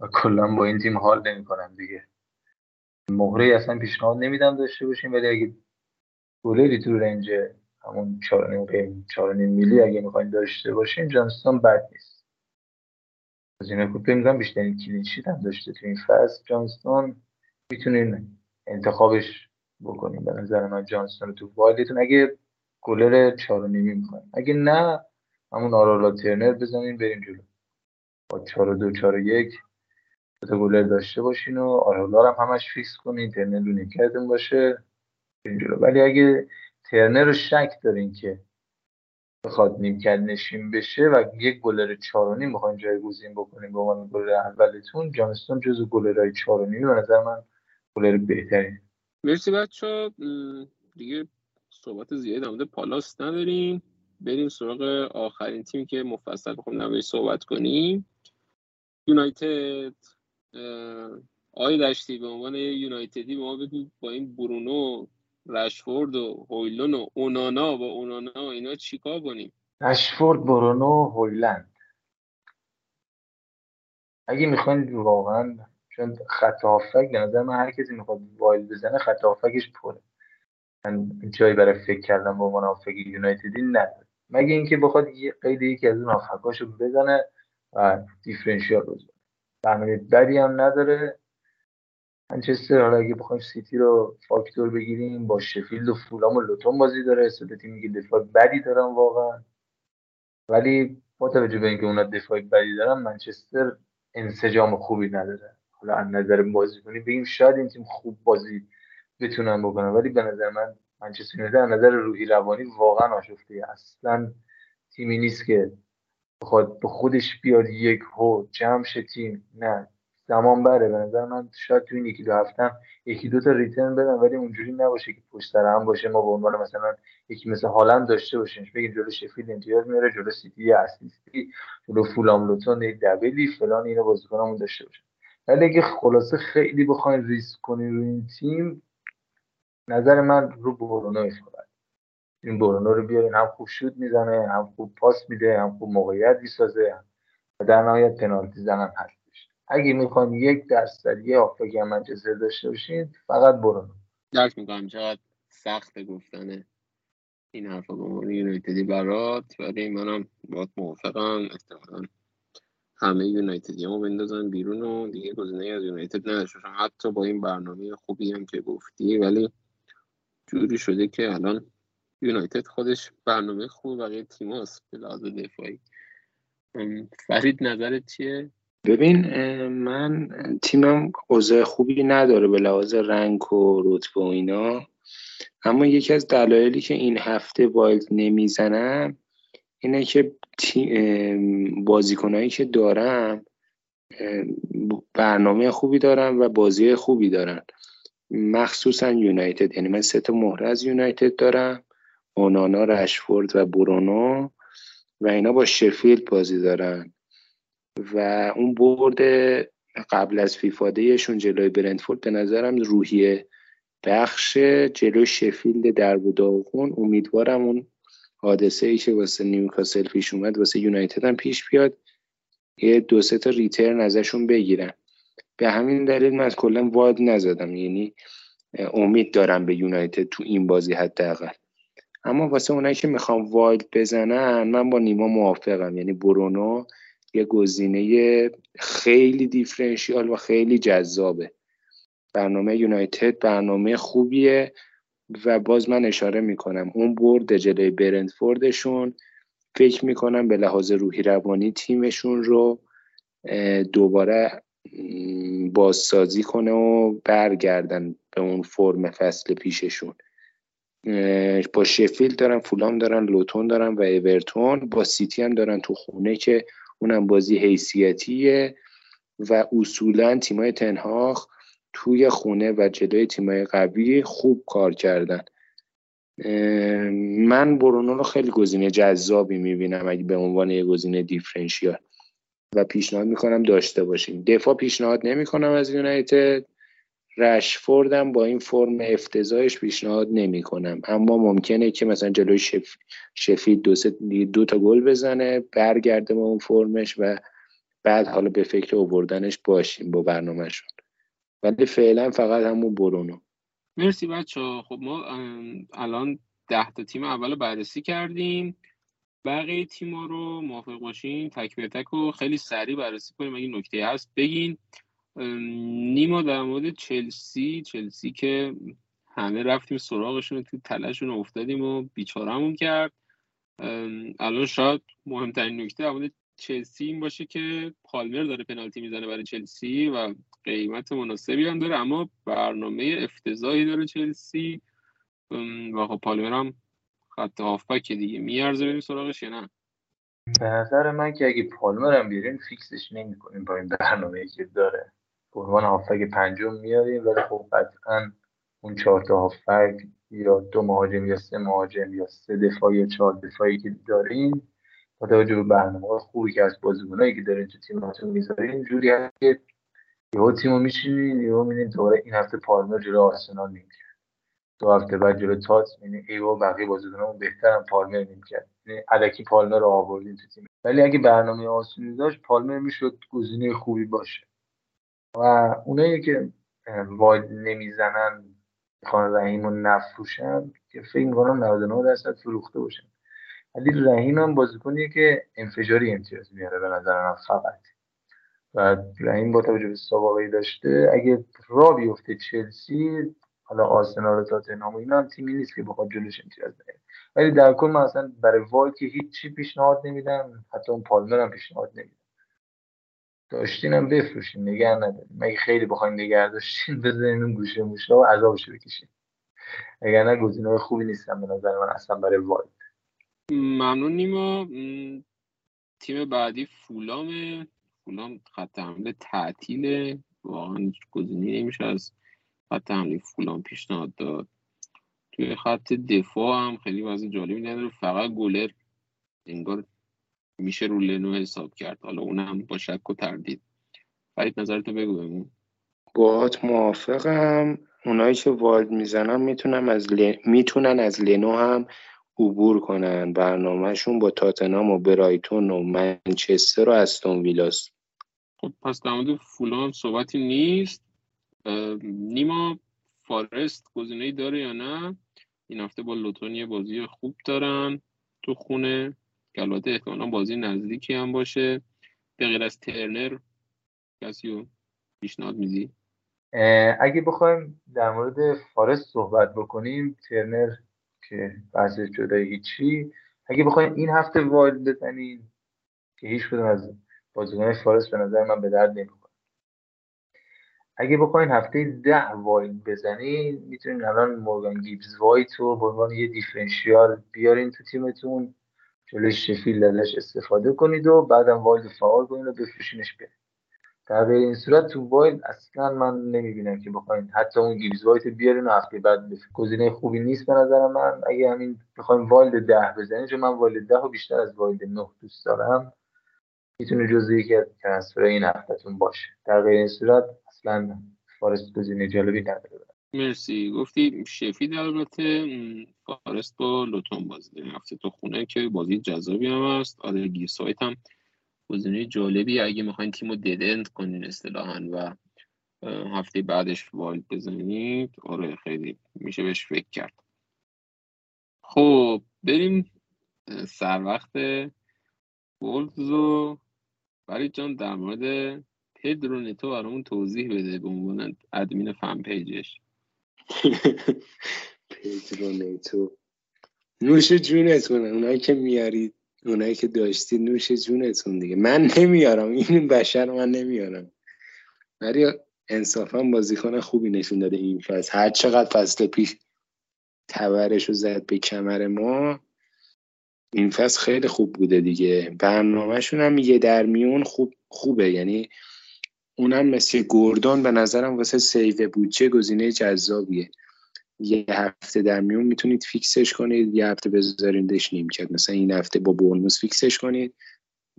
و کلا با این تیم حال نمی‌کنم دیگه. مهره اصلا پیشنهاد نمیدم داشته باشیم ولی اگه گلری تو رنج همون چهار میلی اگه می‌خواین داشته باشین جانستون بد نیست. از این فکر می‌کنم بیشترین کلینشیت هم داشته. تو این فصل جانستون می‌تونین انتخابش بکنیم. به نظر من جانستون تو wild تون اگه گلر چهار و نیمی می‌خواین اگه نه همون آرئولا ترنر بزنین بریم جلو. با چهار دو چهار یک تا گلر داشته باشین و آرئولا هم همش فیکس کنین. ترنر رو نیمکتون باشه. جلو. ولی اگه ترنر رو شک دارین که بخواد نیمکت نشین بشه و یک گلر و جای جایگزین بکنیم به عنوان گلر اولتون جانستون جزو گلرهای چهار و به نظر من گلر بهتری مرسی بچه دیگه صحبت زیادی در پالاس نداریم. بریم سراغ آخرین تیمی که مفصل بخوام نمیش صحبت کنیم. یونایتد. آی دشتی به عنوان یونایتدی ما بگو با این برونو رشفورد و هویلون و اونانا و اونانا اینا چیکار کنیم؟ رشفورد برونو هویلند. اگه می‌خواین واقعا چون خط به نظر من هر کسی می‌خواد wild بزنه خط پره. من جایی برای فکر کردم با من هافبک یونایتدی نداره مگه اینکه بخواد قید یکی از اون هافکاشو بزنه و differential بزنه. برنامه بدی هم نداره. منچستر حالا اگه بخوایم سیتی رو فاکتور بگیریم با شفیلد و فولام و لوتون بازی داره. سه تیمی که دفاع بدی دارن واقعا. ولی با توجه به اینکه اونا دفاع بدی دارن منچستر انسجام خوبی نداره. حالا از نظر بازیکنی بگیم شاید این تیم خوب بازی بتونن بکنن. ولی به نظر من منچستر یونایتد از نظر روحی روانی واقعا آشفته. اصلا تیمی نیست که بخواد به خودش بیاد یک هو جمع تیم. نه. زمان بره به نظر من شاید تو این یکی دو هفته یکی دو تا ریترن بدن ولی اونجوری نباشه که پشت سر هم باشه. ما به عنوان مثلا یکی مثل هالند داشته باشیم بگیم جلو شفیل امتیاز میاره جلو سیتی اسیستی جلو فولام لوتون یک دبلی فلان اینو بازیکنامون داشته باشه. ولی اگه خلاصه خیلی بخواین ریسک کنین روی این تیم نظر من رو برونو ایستاد این برونو رو بیارین هم خوب شوت می‌زنه هم خوب پاس میده هم خوب موقعیت می‌سازه و در نهایت پنالتی زنم هستش اگه می‌خوان یک درصد یه آفاقی هم منچستر داشته باشین فقط برونو درک می‌کنم چقدر سخت گفتنه این حرفا به عنوان یونایتدی برات ولی منم باید موافقم. احتمالا همه یونایتدی هم بندازن بیرون و دیگه گزینه از یونایتد نداشته حتی با این برنامه خوبی هم که گفتی ولی جوری شده که الان یونایتد خودش برنامه خوب بقیه تیماست به لحاظ دفاعی. فرید نظرت چیه؟ ببین من تیمم اوضاع خوبی نداره به لحاظ رنگ و رتبه و اینا. اما یکی از دلایلی که این هفته وایلد نمی‌زنم اینه که بازیکنهایی که دارم برنامه خوبی دارم و بازی خوبی دارن. مخصوصا یونایتد. یعنی من سه تا مهره از یونایتد دارم. اونانا رشفورد و برونو. و اینا با شفیلد بازی دارن. و اون برد قبل از فیفادهشون جلوی برندفورد به نظرم روحیه بخش جلوی شفیلد در داغون امیدوارم اون حادثه ای که واسه نیوکاسل پیش اومد واسه یونایتد هم پیش بیاد یه دو سه تا ریترن ازشون بگیرن. به همین دلیل من کلا واد نزدم یعنی امید دارم به یونایتد تو این بازی حداقل. اما واسه اونایی که می‌خوام wild بزنن من با نیما موافقم. یعنی برونو یه گزینه خیلی differential و خیلی جذابه. برنامه یونایتد برنامه خوبیه و باز من اشاره می‌کنم اون برد جلوی برنتفوردشون فکر می‌کنم به لحاظ روحی روانی تیمشون رو دوباره بازسازی کنه و برگردن به اون فرم فصل پیششون. با شفیلد دارن فولام دارن لوتون دارن و اورتون با سیتی هم دارن تو خونه که اونم بازی حیثیتیه و اصولا تیمای تنهاخ توی خونه و جلوی تیمای قوی خوب کار کردن. من برونو رو خیلی گزینه جذابی می‌بینم اگه به عنوان یه گزینه دیفرنشیال. و پیشنهاد می‌کنم داشته باشیم دفاع پیشنهاد نمی‌کنم از یونایتد. رشفوردم با این فرم افتضاحش پیشنهاد نمی کنم اما ممکنه که مثلا جلوی شف... شفید دو, دو تا گل بزنه برگرده با اون فرمش و بعد حالا به فکر اووردنش باشیم با برنامهشون. ولی فعلا فقط همون برونو. مرسی بچه خب ما الان ده تا تیم اول بررسی کردیم. بقیه تیما رو موافق باشین. تک به تک رو خیلی سریع بررسی کنیم. اگه نکته هست بگین. نیما در مورد چلسی چلسی که همه رفتیم سراغشون تو تلشون افتادیم و بیچارمون کرد. الان شاید مهمترین نکته در مورد چلسی این باشه که پالمر داره پنالتی می‌زنه برای چلسی و قیمت مناسبی هم داره اما برنامه افتضاحی داره چلسی. و خب پالمر هم خط هافبک دیگه میارزه بریم سراغش یا نه؟ به نظر من که اگه پالمر هم بیارین فیکسش نمی‌کنیم با این برنامه که داره. به عنوان هافک پنجم میاریم ولی خب قطعا اون چهار تا هافک یا دو مهاجم یا سه مهاجم یا سه دفاع یا چهار دفاعی که داریم با توجه به برنامه خوبی که از بازیکنایی که دارین تو تیمتون می‌ذارین جوری هست که یهو تیمو میشینین یهو می‌بینین دوباره این هفته پالمر جلو آرسنال نیمکت. دو هفته بعد جلو تاتنهام می‌بینین ایو بقیه بازیکنامون بهترن پالمر نیمکت. یعنی الکی پالمر رو آوردین تو تیم. ولی اگه برنامه آسونی داشت پالمر می‌شد گزینه خوبی باشه. و اونایی که واید نمی‌زنن خان رحیم رو نفروشن که فکر می‌کنم 99 درصد فروخته باشن. ولی رحیم هم بازیکنیه که انفجاری امتیاز میاره به نظر من فقط. و رحیم با توجه به سابقه داشته اگه را بیفته چلسی حالا آرسنال و تاتنهام اینا هم تیمی نیست که بخواد جلوش امتیاز بگیره. ولی در کل من اصلا برای وای که هیچی پیشنهاد نمیدم حتی اون پالمر هم پیشنهاد نمیدم. داشتینم بفروشین نگه نداریم مگه خیلی بخواین نگه داشتین بزنین اون گوشه موشه و عذابشو بکشین. اگر نه گزینه خوبی نیستم به نظر من اصلا برای واید ممنون نیما تیم بعدی فولام فولام خط حمله تعطیل واقعا گزینه نمیشه از خط حمله فولام پیشنهاد داد. توی خط دفاع هم خیلی وضع جالبی نداره. فقط گلر انگار میشه رو لنو حساب کرد. حالا اونم با شک و تردید. فرید نظرتو بگو بمون باهات موافقم. اونایی که والد می‌زنن می‌تونن از می‌تونن از لنو هم عبور کنن. برنامهشون با تاتنام و برایتون و منچستر و استون ویلاس خب پس در مورد فولام صحبتی نیست. نیما فارست گزینه داره یا نه؟ این هفته با لوتون بازی خوب دارن تو خونه. که البته احتمالا بازی نزدیکی هم باشه. به غیر از ترنر کسی رو پیشنهاد میدی؟ اگه بخوایم در مورد فارست صحبت بکنیم ترنر که بحث شده هیچی. اگه بخوایم این هفته wild بزنیم که هیچ کدوم از بازیکنان فارست به نظر من به درد نمی‌خوره. اگه بخواین هفته ده wild بزنین می‌تونین الان مورگان گیبز وایت رو به عنوان یه differential بیارین تو تیمتون. جلوی شفیلد ازش استفاده کنید و بعدم wild فعال کنید و بفروشینش برید در غیر این صورت تو wild اصلا من نمی‌بینم که بخواین حتی اون گیبز وایت بیارین و هفته بعد گزینه خوبی نیست به نظر من. اگه همین بخوایم wild ده بزنین چون من wild ده رو بیشتر از wild نه دوست دارم می‌تونه جزء یکی از ترنسفر این هفتهتون باشه. در غیر این صورت اصلا فارست گزینه جالبی نداره. مرسی. گفتی شفید البته. فارست با لوتون بازی هفته تو خونه که بازی جذابی هم هست. آره گیسایت هم گزینه جالبی اگه می‌خواین تیم رو ددند کنین اصطلاحا و هفته بعدش والد بزنید آره خیلی میشه بهش فکر کرد. خب بریم سر وقت وولفز و فرید جان در مورد پدرو نتو برامون توضیح بده به عنوان ادمین فن پیجش پدرو نیتو. نوش جونتون اونایی که میارید اونایی که داشتید نوش جونتون دیگه. من نمیارم این بشر من نمیارم. ولی انصافا بازیکن خوبی نشون داده این فصل. هر چقدر فصل پیش تبرش رو زد به کمر ما این فصل خیلی خوب بوده دیگه. برنامهشون هم یه در میون خوب خوبه. یعنی اونم مثل گوردون به نظرم واسه save بودجه گزینه جذابیه. یه هفته در میون می‌تونید فیکسش کنید یه هفته بذاریدش نیمکت مثلا این هفته با بورنموس فیکسش کنید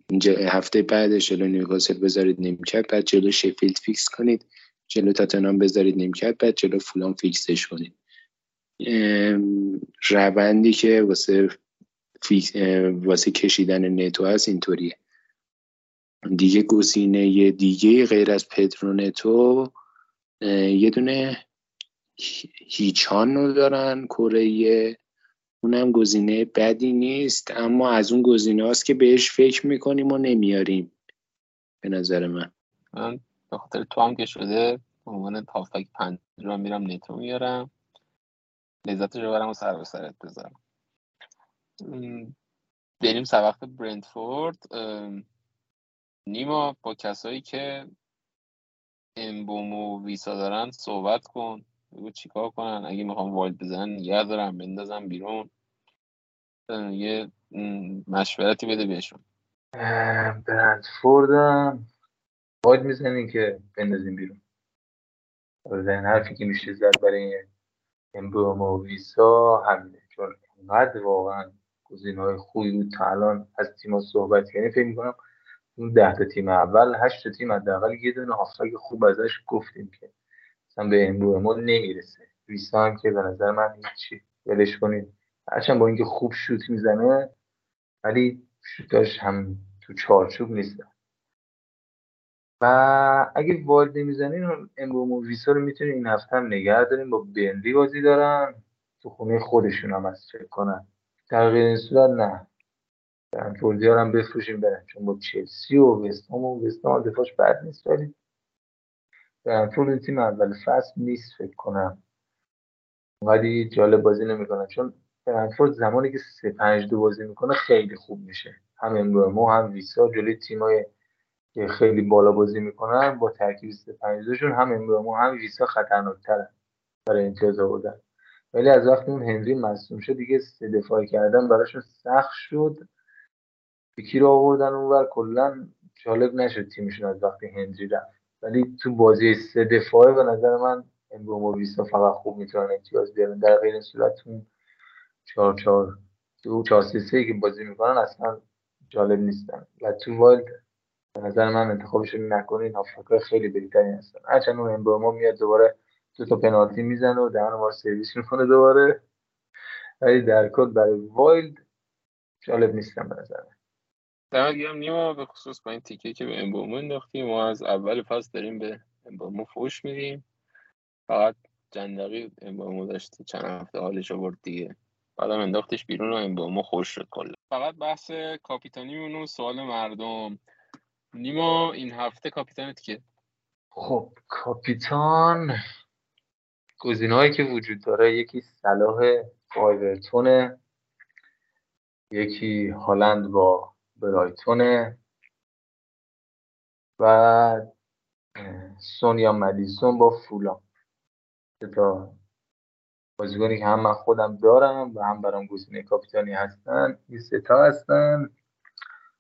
اینجا هفته بعدش جلو نیوکاسل بذارید نیمکت بعد جلو شفیلد فیکس کنید جلو تاتنام بذارید نیمکت بعد جلو فولان فیکسش کنید. روندی که واسه واسه کشیدن نتو هست اینطوریه. دیگه گزینه دیگه غیر از پدرو نتو یه دونه هیچان رو دارن کره اونم گزینه بدی نیست اما از اون گزینه هاست که بهش فکر می‌کنیم و نمیاریم. به نظر من. من به خاطر تو هم که شده به عنوان هافبک پنج رو میرم نتو میارم. لذتش رو برم و سر به سرت بذارم. بریم سر برنتفورد نیما با کسایی که امبوم و ویسا دارن صحبت کن بگو چیکار کنن. اگه می‌خوام وایلد بزنن نگه دارم بندازم بیرون. یه مشورتی بده بهشون. برندفوردم. وایلد می‌زنین که بندازیم بیرون. این حرفی که میشه زد برای امبوم و ویسا همینه چون اینقدر واقعا گزینه های خوبی بود تا الان از تیما صحبت یعنی فکر می‌کنم اون ده تا تیم اول هشت تیم حداقل یه دونه هافبک خوب ازش گفتیم که مثلا به امرو ما نمی‌رسه. ویسا هم که به نظر من هیچی ولش کنید. هرچند با اینکه خوب شوت می‌زنه ولی شوتاش هم تو چارچوب نیست. و اگه والد نمی‌زنین امرومو ویسا رو می‌تونین این هفته هم نگه داریم. با بنلی بازی دارن. تو خونه خودشون هم از فکر کنن در غیر این صورت نه. برنفوردی هم بفروشیم برن چون با چلسی و وستام و وستام دفاعش بد نیست ولی برنفورد تیم اول فصل نیست فکر کنم. ولی جالب بازی نمی‌کنن چون برنفورد زمانی که سه پنج دو بازی می‌کنه خیلی خوب میشه. هم امبرمو هم ویسا جلوی تیمای که خیلی بالا بازی می‌کنن با ترکیب سه پنج دوشون هم امبرمو هم ویسا خطرناکترن برای امتیاز آوردن. ولی از وقتی اون هنری مصوم شد دیگه سه دفاعی کردن براشون سخت شد. یکی رو آوردن اونور؟ کلا جالب نشد تیمشون از وقتی هنری رفت. ولی تو بازی سه دفاعه به نظر من امبومو و ویسا فقط خوب می‌تونن امتیاز بیارن. در غیر صورت اون چهار چهار دو چهار سه سه که بازی می‌کنن اصلا جالب نیستن. و تو wild به نظر من انتخابشون نکنین. هافکای خیلی بهتری هستن. هرچند اون امبومو میاد دوباره دو تا پنالتی می‌زنه و دهن ما سرویس می‌کنه دوباره. ولی در کل برای wild جالب نیستن به نظر من. دمت گرم نیما به خصوص با این تیکه که به امبومو انداختیم ما از اول فصل داریم به امبومو فوش میدیم. فقط جندقی امبومو داشتی چند هفته حالش آورد دیگه. بعدم انداختش بیرون و امبومو خوش شد کلا. فقط بحث کاپیتانی و سوال مردم. نیما این هفته کاپیتانت که خب کاپیتان گزینه‌هایی که وجود داره یکی صلاح آیورتونه یکی هالند با برایتونه و سونیا مدیسون با فولام. تا بازیکنی که هم من خودم دارم و هم برام گزینه کاپیتانی هستن. این ستا هستن.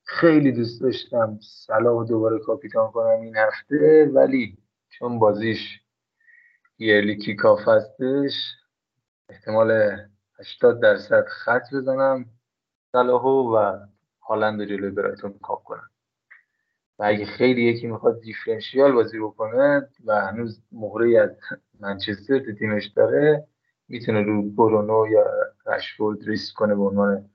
خیلی دوست داشتم صلاح دوباره کاپیتان کنم این هفته ولی چون بازیش early kickoff هستش احتمال 80 درصد خط بزنم صلاحو و هالند رو جلوی برایتون cap کنن و اگه خیلی یکی می‌خواد differential بازی بکنه و هنوز مهره از منچستر تو تیمش داره می‌تونه رو برونو یا رشفورد ریسک کنه به عنوان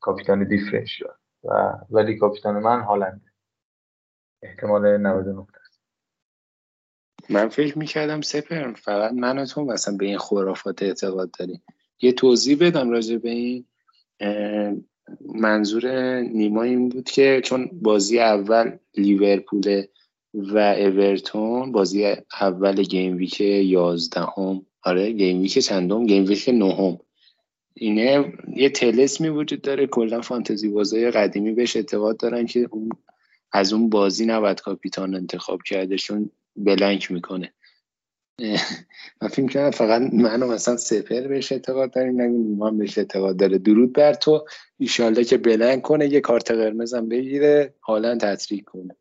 کاپیتان differential. و ولی کاپیتان من هالنده. احتمال 99 من فکر می‌کردم سپر فقط من و تو مثلا به این خرافات اعتقاد داریم. یه توضیح بدم راجع به این منظور نیما این بود که چون بازی اول لیورپول و اورتون بازی اول game week 11 هم آره game week چندم game week نهم. اینه یه طلسمی وجود داره کلا فانتزی بازی قدیمی بهش اعتقاد دارن که اون از اون بازی نباید کاپیتان انتخاب کرده چون بلنک می‌کنه. من فکر کنم فقط منو مثلا سپر بهش اعتقاد داریم نگیم ما بهش اعتقاد داره. درود بر تو. ایشالله که بلنگ کنه یه کارت قرمزم بگیره حالا تطریق کنه.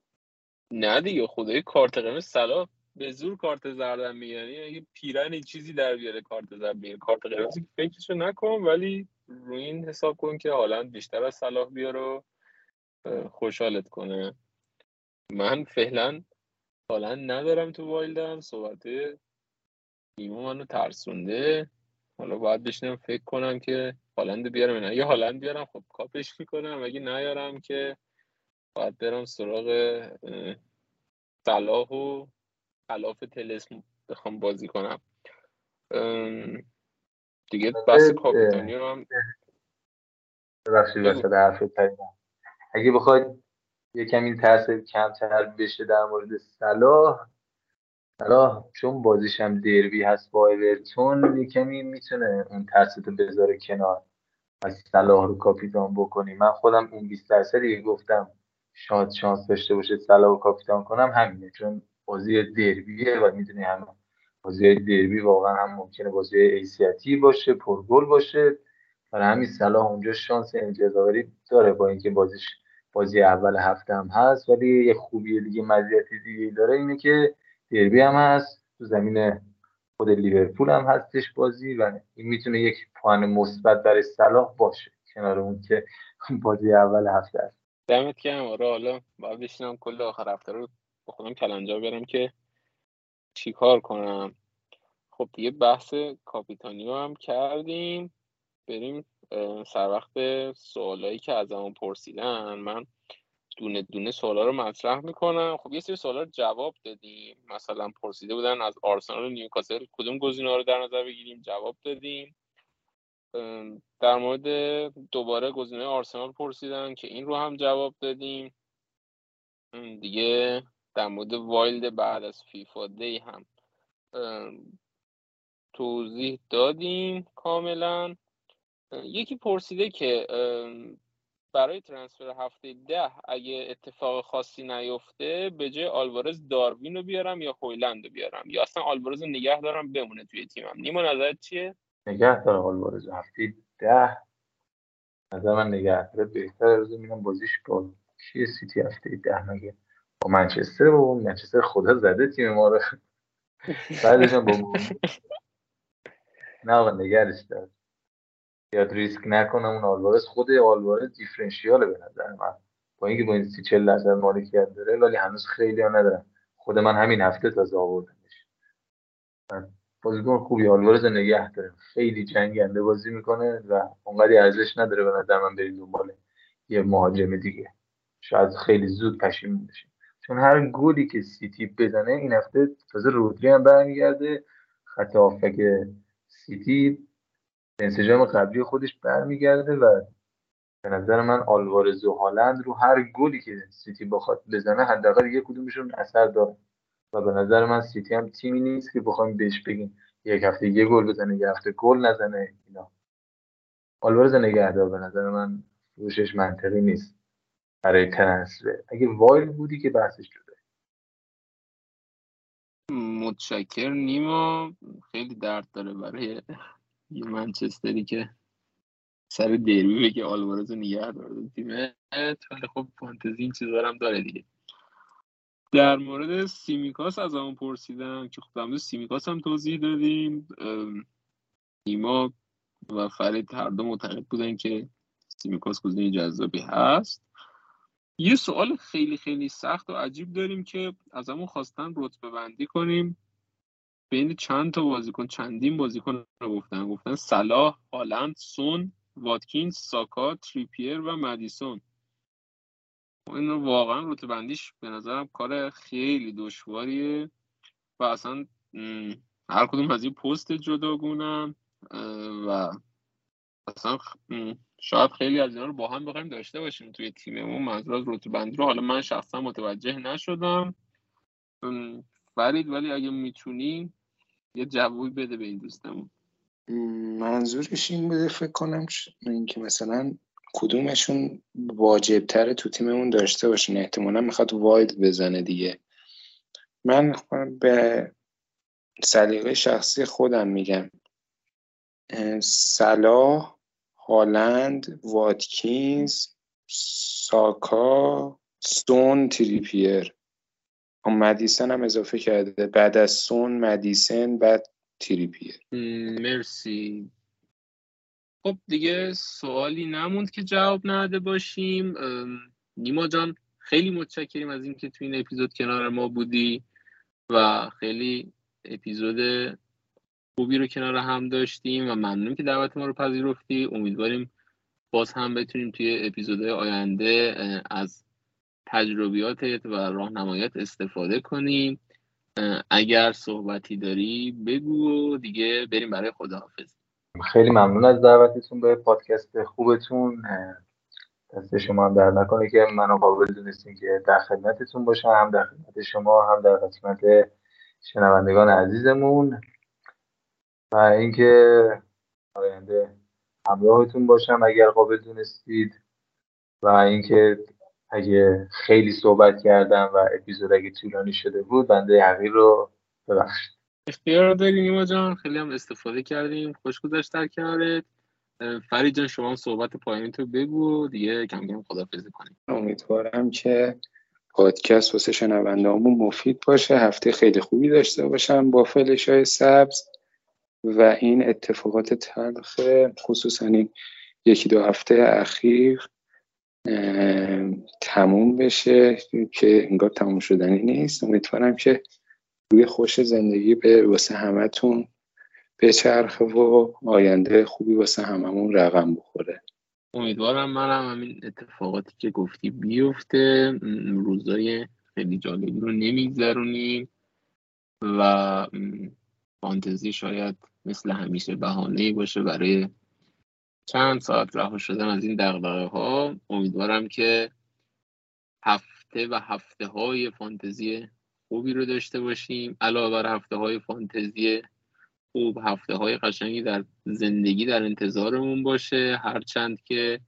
نه دیگه خدای کارت قرمز سلا. به زور کارت زردم می‌گیرن یعنی پیرن چیزی در بیاره کارت زرد بیاره. کارت قرمز فکرشو نکن ولی روی این حساب کن که حالا بیشتر از صلاح بیاره خوشحالت کنه. من فعلا حالا ندارم تو وایلدم صحبت نیمو منو ترسونده. حالا باید بشنم فکر کنم که هالند بیارم نه. اگه هالند بیارم خب کاپش می‌کنم. اگه نیارم که باید برم سراغ صلاح و خلاف تلسم بخوام بازی کنم. دیگه بس کاپیتانی هم ببخشید وسط حرف اگه بخواید یه کمی تاثیر کمتر بشه در مورد صلاح. صلاح چون بازیش هم دربی هست با اورتون یه کمی می‌تونه اون ترسیتو بذاره کنار از صلاح رو کاپیتان بکنی من خودم اون 20 درصدی گفتم شاید شانس داشته باشه صلاح رو کاپیتان کنم همینه چون بازی دربیه و می‌دونی همه بازی دربی واقعا هم ممکنه بازی ایسیاتی باشه پرگل باشه. برای همین صلاح اونجا شانس امتیاز داره با اینکه بازیش بازی اول هفته هم هست ولی یه خوبی دیگه مزیت دیگه داره اینه که دربی هم هست تو زمین خود لیورپول هم هستش بازی و این می‌تونه یک پوان مثبت برای صلاح باشه کنار اون که بازی اول هفته است دمت گرم. آره حالا باید بشینم کل آخر هفته رو با خودم کلنجا برم که چیکار کنم. خب دیگه بحث کاپیتانیو هم کردیم. بریم سر وقت سوالایی که از همون پرسیدن. من دونه دونه سوالا رو مطرح می‌کنم. خب یه سری سوالا رو جواب دادیم. مثلا پرسیده بودن از آرسنال و نیوکاسل کدوم گزینه رو در نظر بگیریم؟ جواب دادیم. در مورد دوباره گزینه آرسنال پرسیدن که این رو هم جواب دادیم. دیگه در مورد wild بعد از FIFA Day هم توضیح دادیم کاملا. یکی پرسیده که برای transfer هفته ده اگه اتفاق خاصی نیفته به جای آلوارز داروین رو بیارم یا هویلند رو بیارم؟ یا اصلا آلوارز رو نگه دارم بمونه توی تیمم؟ نیما نظرت چیه؟ نگه دارم آلوارز. هفته ده نظر من نگه داره. بهتر از میرم بازیش با کیه سیتی هفته ده مگه؟ با منچستر و منچستر خدا زده تیم ما رو. بعدش با نه آقا نگرش دار. یاد ریسک نکنم اون آلوارز خود آلوارز دیفرنشیاله به نظر من. با اینکه با این سی چل درصد مالکیت داره ولی هنوز خیلی ها ندارم خود من همین هفته تازه آوردمش. بازیکن خوبی آلوارز نگه داره. خیلی جنگنده بازی می‌کنه و اونقدی ارزش نداره به نظر من برید دنبال یه مهاجم دیگه. شاید خیلی زود پشیمون بشیم. چون هر گلی که سیتی بزنه این هفته تازه رودری هم برمیگرده. خط هافبک سیتی انسجام قبلی خودش برمیگرده و به نظر من آلوارز و هالند رو هر گلی که سیتی بخواد بزنه حداقل یک کدومشون اثر داره. و به نظر من سیتی هم تیمی نیست که بخوایم بهش بگیم یک هفته یه گل بزنه یک هفته گل نزنه اینا. آلوارز نگهدار به نظر من روشش منطقی نیست برای transfer. اگه wild بودی که بحثش شده متشکر نیما. خیلی درد داره برای یه منچستری که سر دربی بگه آلوارز نگه داره تیمت ولی خب فانتزی این چیزا هم داره دیگه. در مورد سیمیکاس ازمون پرسیدن که خب در سیمیکاس هم توضیح دادیم. نیما و فرید هر دو معتقد بودن که سیمیکاس گزینه جذابی هست. یه سوال خیلی خیلی سخت و عجیب داریم که از همون خواستن رتبه بندی کنیم. بین چند تا بازیکن چندین بازیکن رو گفتن. گفتن صلاح هالند سون واتکینز ساکا تریپیر و مدیسون. این واقعا رتبه بندیش به نظرم کار خیلی دشواریه و اصلا هر کدوم از این پست جداگونن و اصلا شاید خیلی از اینا رو با هم بخوایم داشته باشیم توی تیممون. منظور از رتبه بندی رو حالا من شخصا متوجه نشدم. فرید ولی اگه می‌تونی یه جوابی بده به این دوستمون. منظورش این بوده فکر کنم اینکه مثلا کدومشون واجب تره تو تیممون داشته باشین احتمالا می‌خواد واید بزنه دیگه. من به سلیقه شخصی خودم میگم. صلاح هالند واتکینز ساکا سون تریپیر مدیسن هم اضافه کرده. بعد از سون مدیسن بعد تریپیر مرسی. خب دیگه سوالی نموند که جواب نده باشیم. نیما جان خیلی متشکریم از اینکه تو این اپیزود کنار ما بودی و خیلی اپیزود خوبی رو کنار هم داشتیم و ممنون که دعوت ما رو پذیرفتی. امیدواریم باز هم بتونیم توی اپیزودهای آینده از تجربیاتت و راهنمایات استفاده کنیم اگر صحبتی داری بگو و دیگه بریم برای خداحافظ. خیلی ممنون از دعوتتون به پادکست خوبتون. دست شما هم در نکنه که منو قابل دونستین که در خدمتتون باشم هم در خدمت شما هم در قسمت شنوندگان عزیزمون. و اینکه آینده همراهتون باشم اگر قابل دونستید. و اینکه اگه خیلی صحبت کردم و اپیزود اگه طولانی شده بود بنده حقیر رو ببخشید. اختیار داری نیما جان. خیلی هم استفاده کردیم. خوش گذشت در کنارت. فرید جان شما صحبت پایین تو بگو. دیگه کم کم خدافزی کنیم. امیدوارم که پادکست واسه شنوندهامون مفید باشه. هفته خیلی خوبی داشته باشم. با فلش های سبز و این اتفاقات تلخ خصوصا این یکی دو هفته اخیر. تموم بشه که انگار تموم شدنی نیست. امیدوارم که روی خوش زندگی به واسه همتون بچرخه و آینده خوبی واسه هممون رقم بخوره. امیدوارم منم همین اتفاقاتی که گفتی بیفته. روزای خیلی جالبی رو نمیگذرونیم و فانتزی شاید مثل همیشه بهانه باشه برای چند ساعت رها شدن از این دقدقه ها امیدوارم که هفته و هفته های فانتزی خوبی رو داشته باشیم. علاوه بر هفته های فانتزی خوب هفته های قشنگی در زندگی در انتظارمون باشه. هرچند که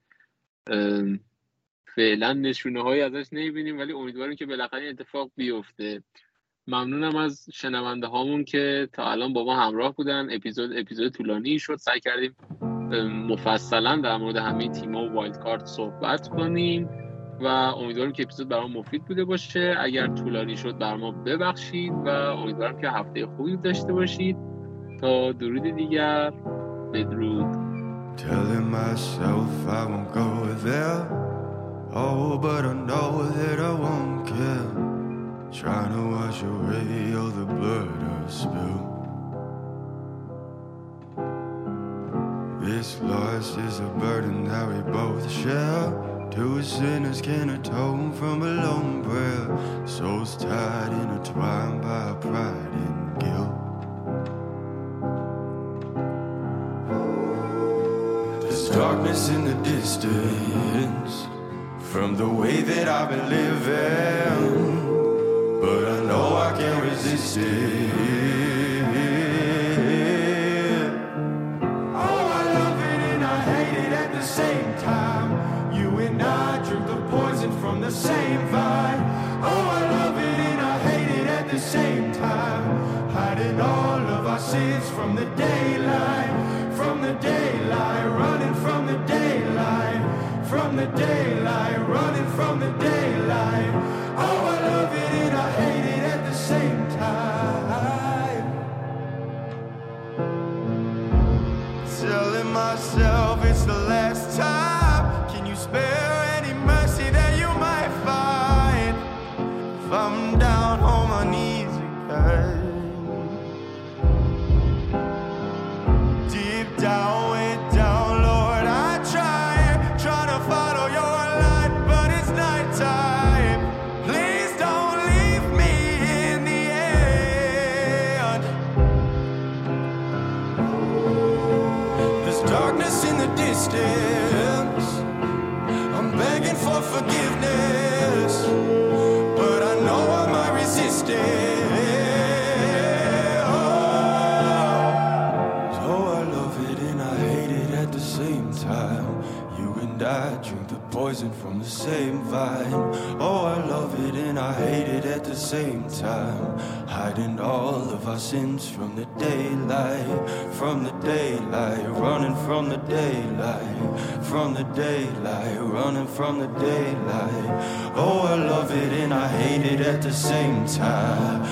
فعلا نشونه های ازش نمی‌بینیم ولی امیدواریم که بالاخره اتفاق بیفته. ممنونم از شنونده هامون که تا الان با ما همراه بودن. اپیزود اپیزود طولانی شد. سعی کردیم مفصلا در مورد همه تیما و وایلد کارت صحبت کنیم و امیدوارم که اپیزود برام مفید بوده باشه. اگر طولانی شد بر ما ببخشید و امیدوارم که هفته خوبی داشته باشید. تا درود دیگر بدرود. Telling myself I won't go there. Oh, but I know that I won't care. Trying to wash away all the blood I spilled This loss is a burden that we both share. Two sinners can atone from a lone prayer. Souls tied, intertwined by pride and guilt. There's darkness in the distance from the way that I've been living, but I know I can't resist it. Same vibe. Oh, I love it and I hate it at the same time. Hiding all of our sins from the daylight, from the daylight, running from the daylight, from the daylight, running from the poison from the same vine. Oh, I love it and I hate it at the same time. Hiding all of our sins from the daylight, from the daylight, running from the daylight, from the daylight, running from the daylight. Oh, I love it and I hate it at the same time.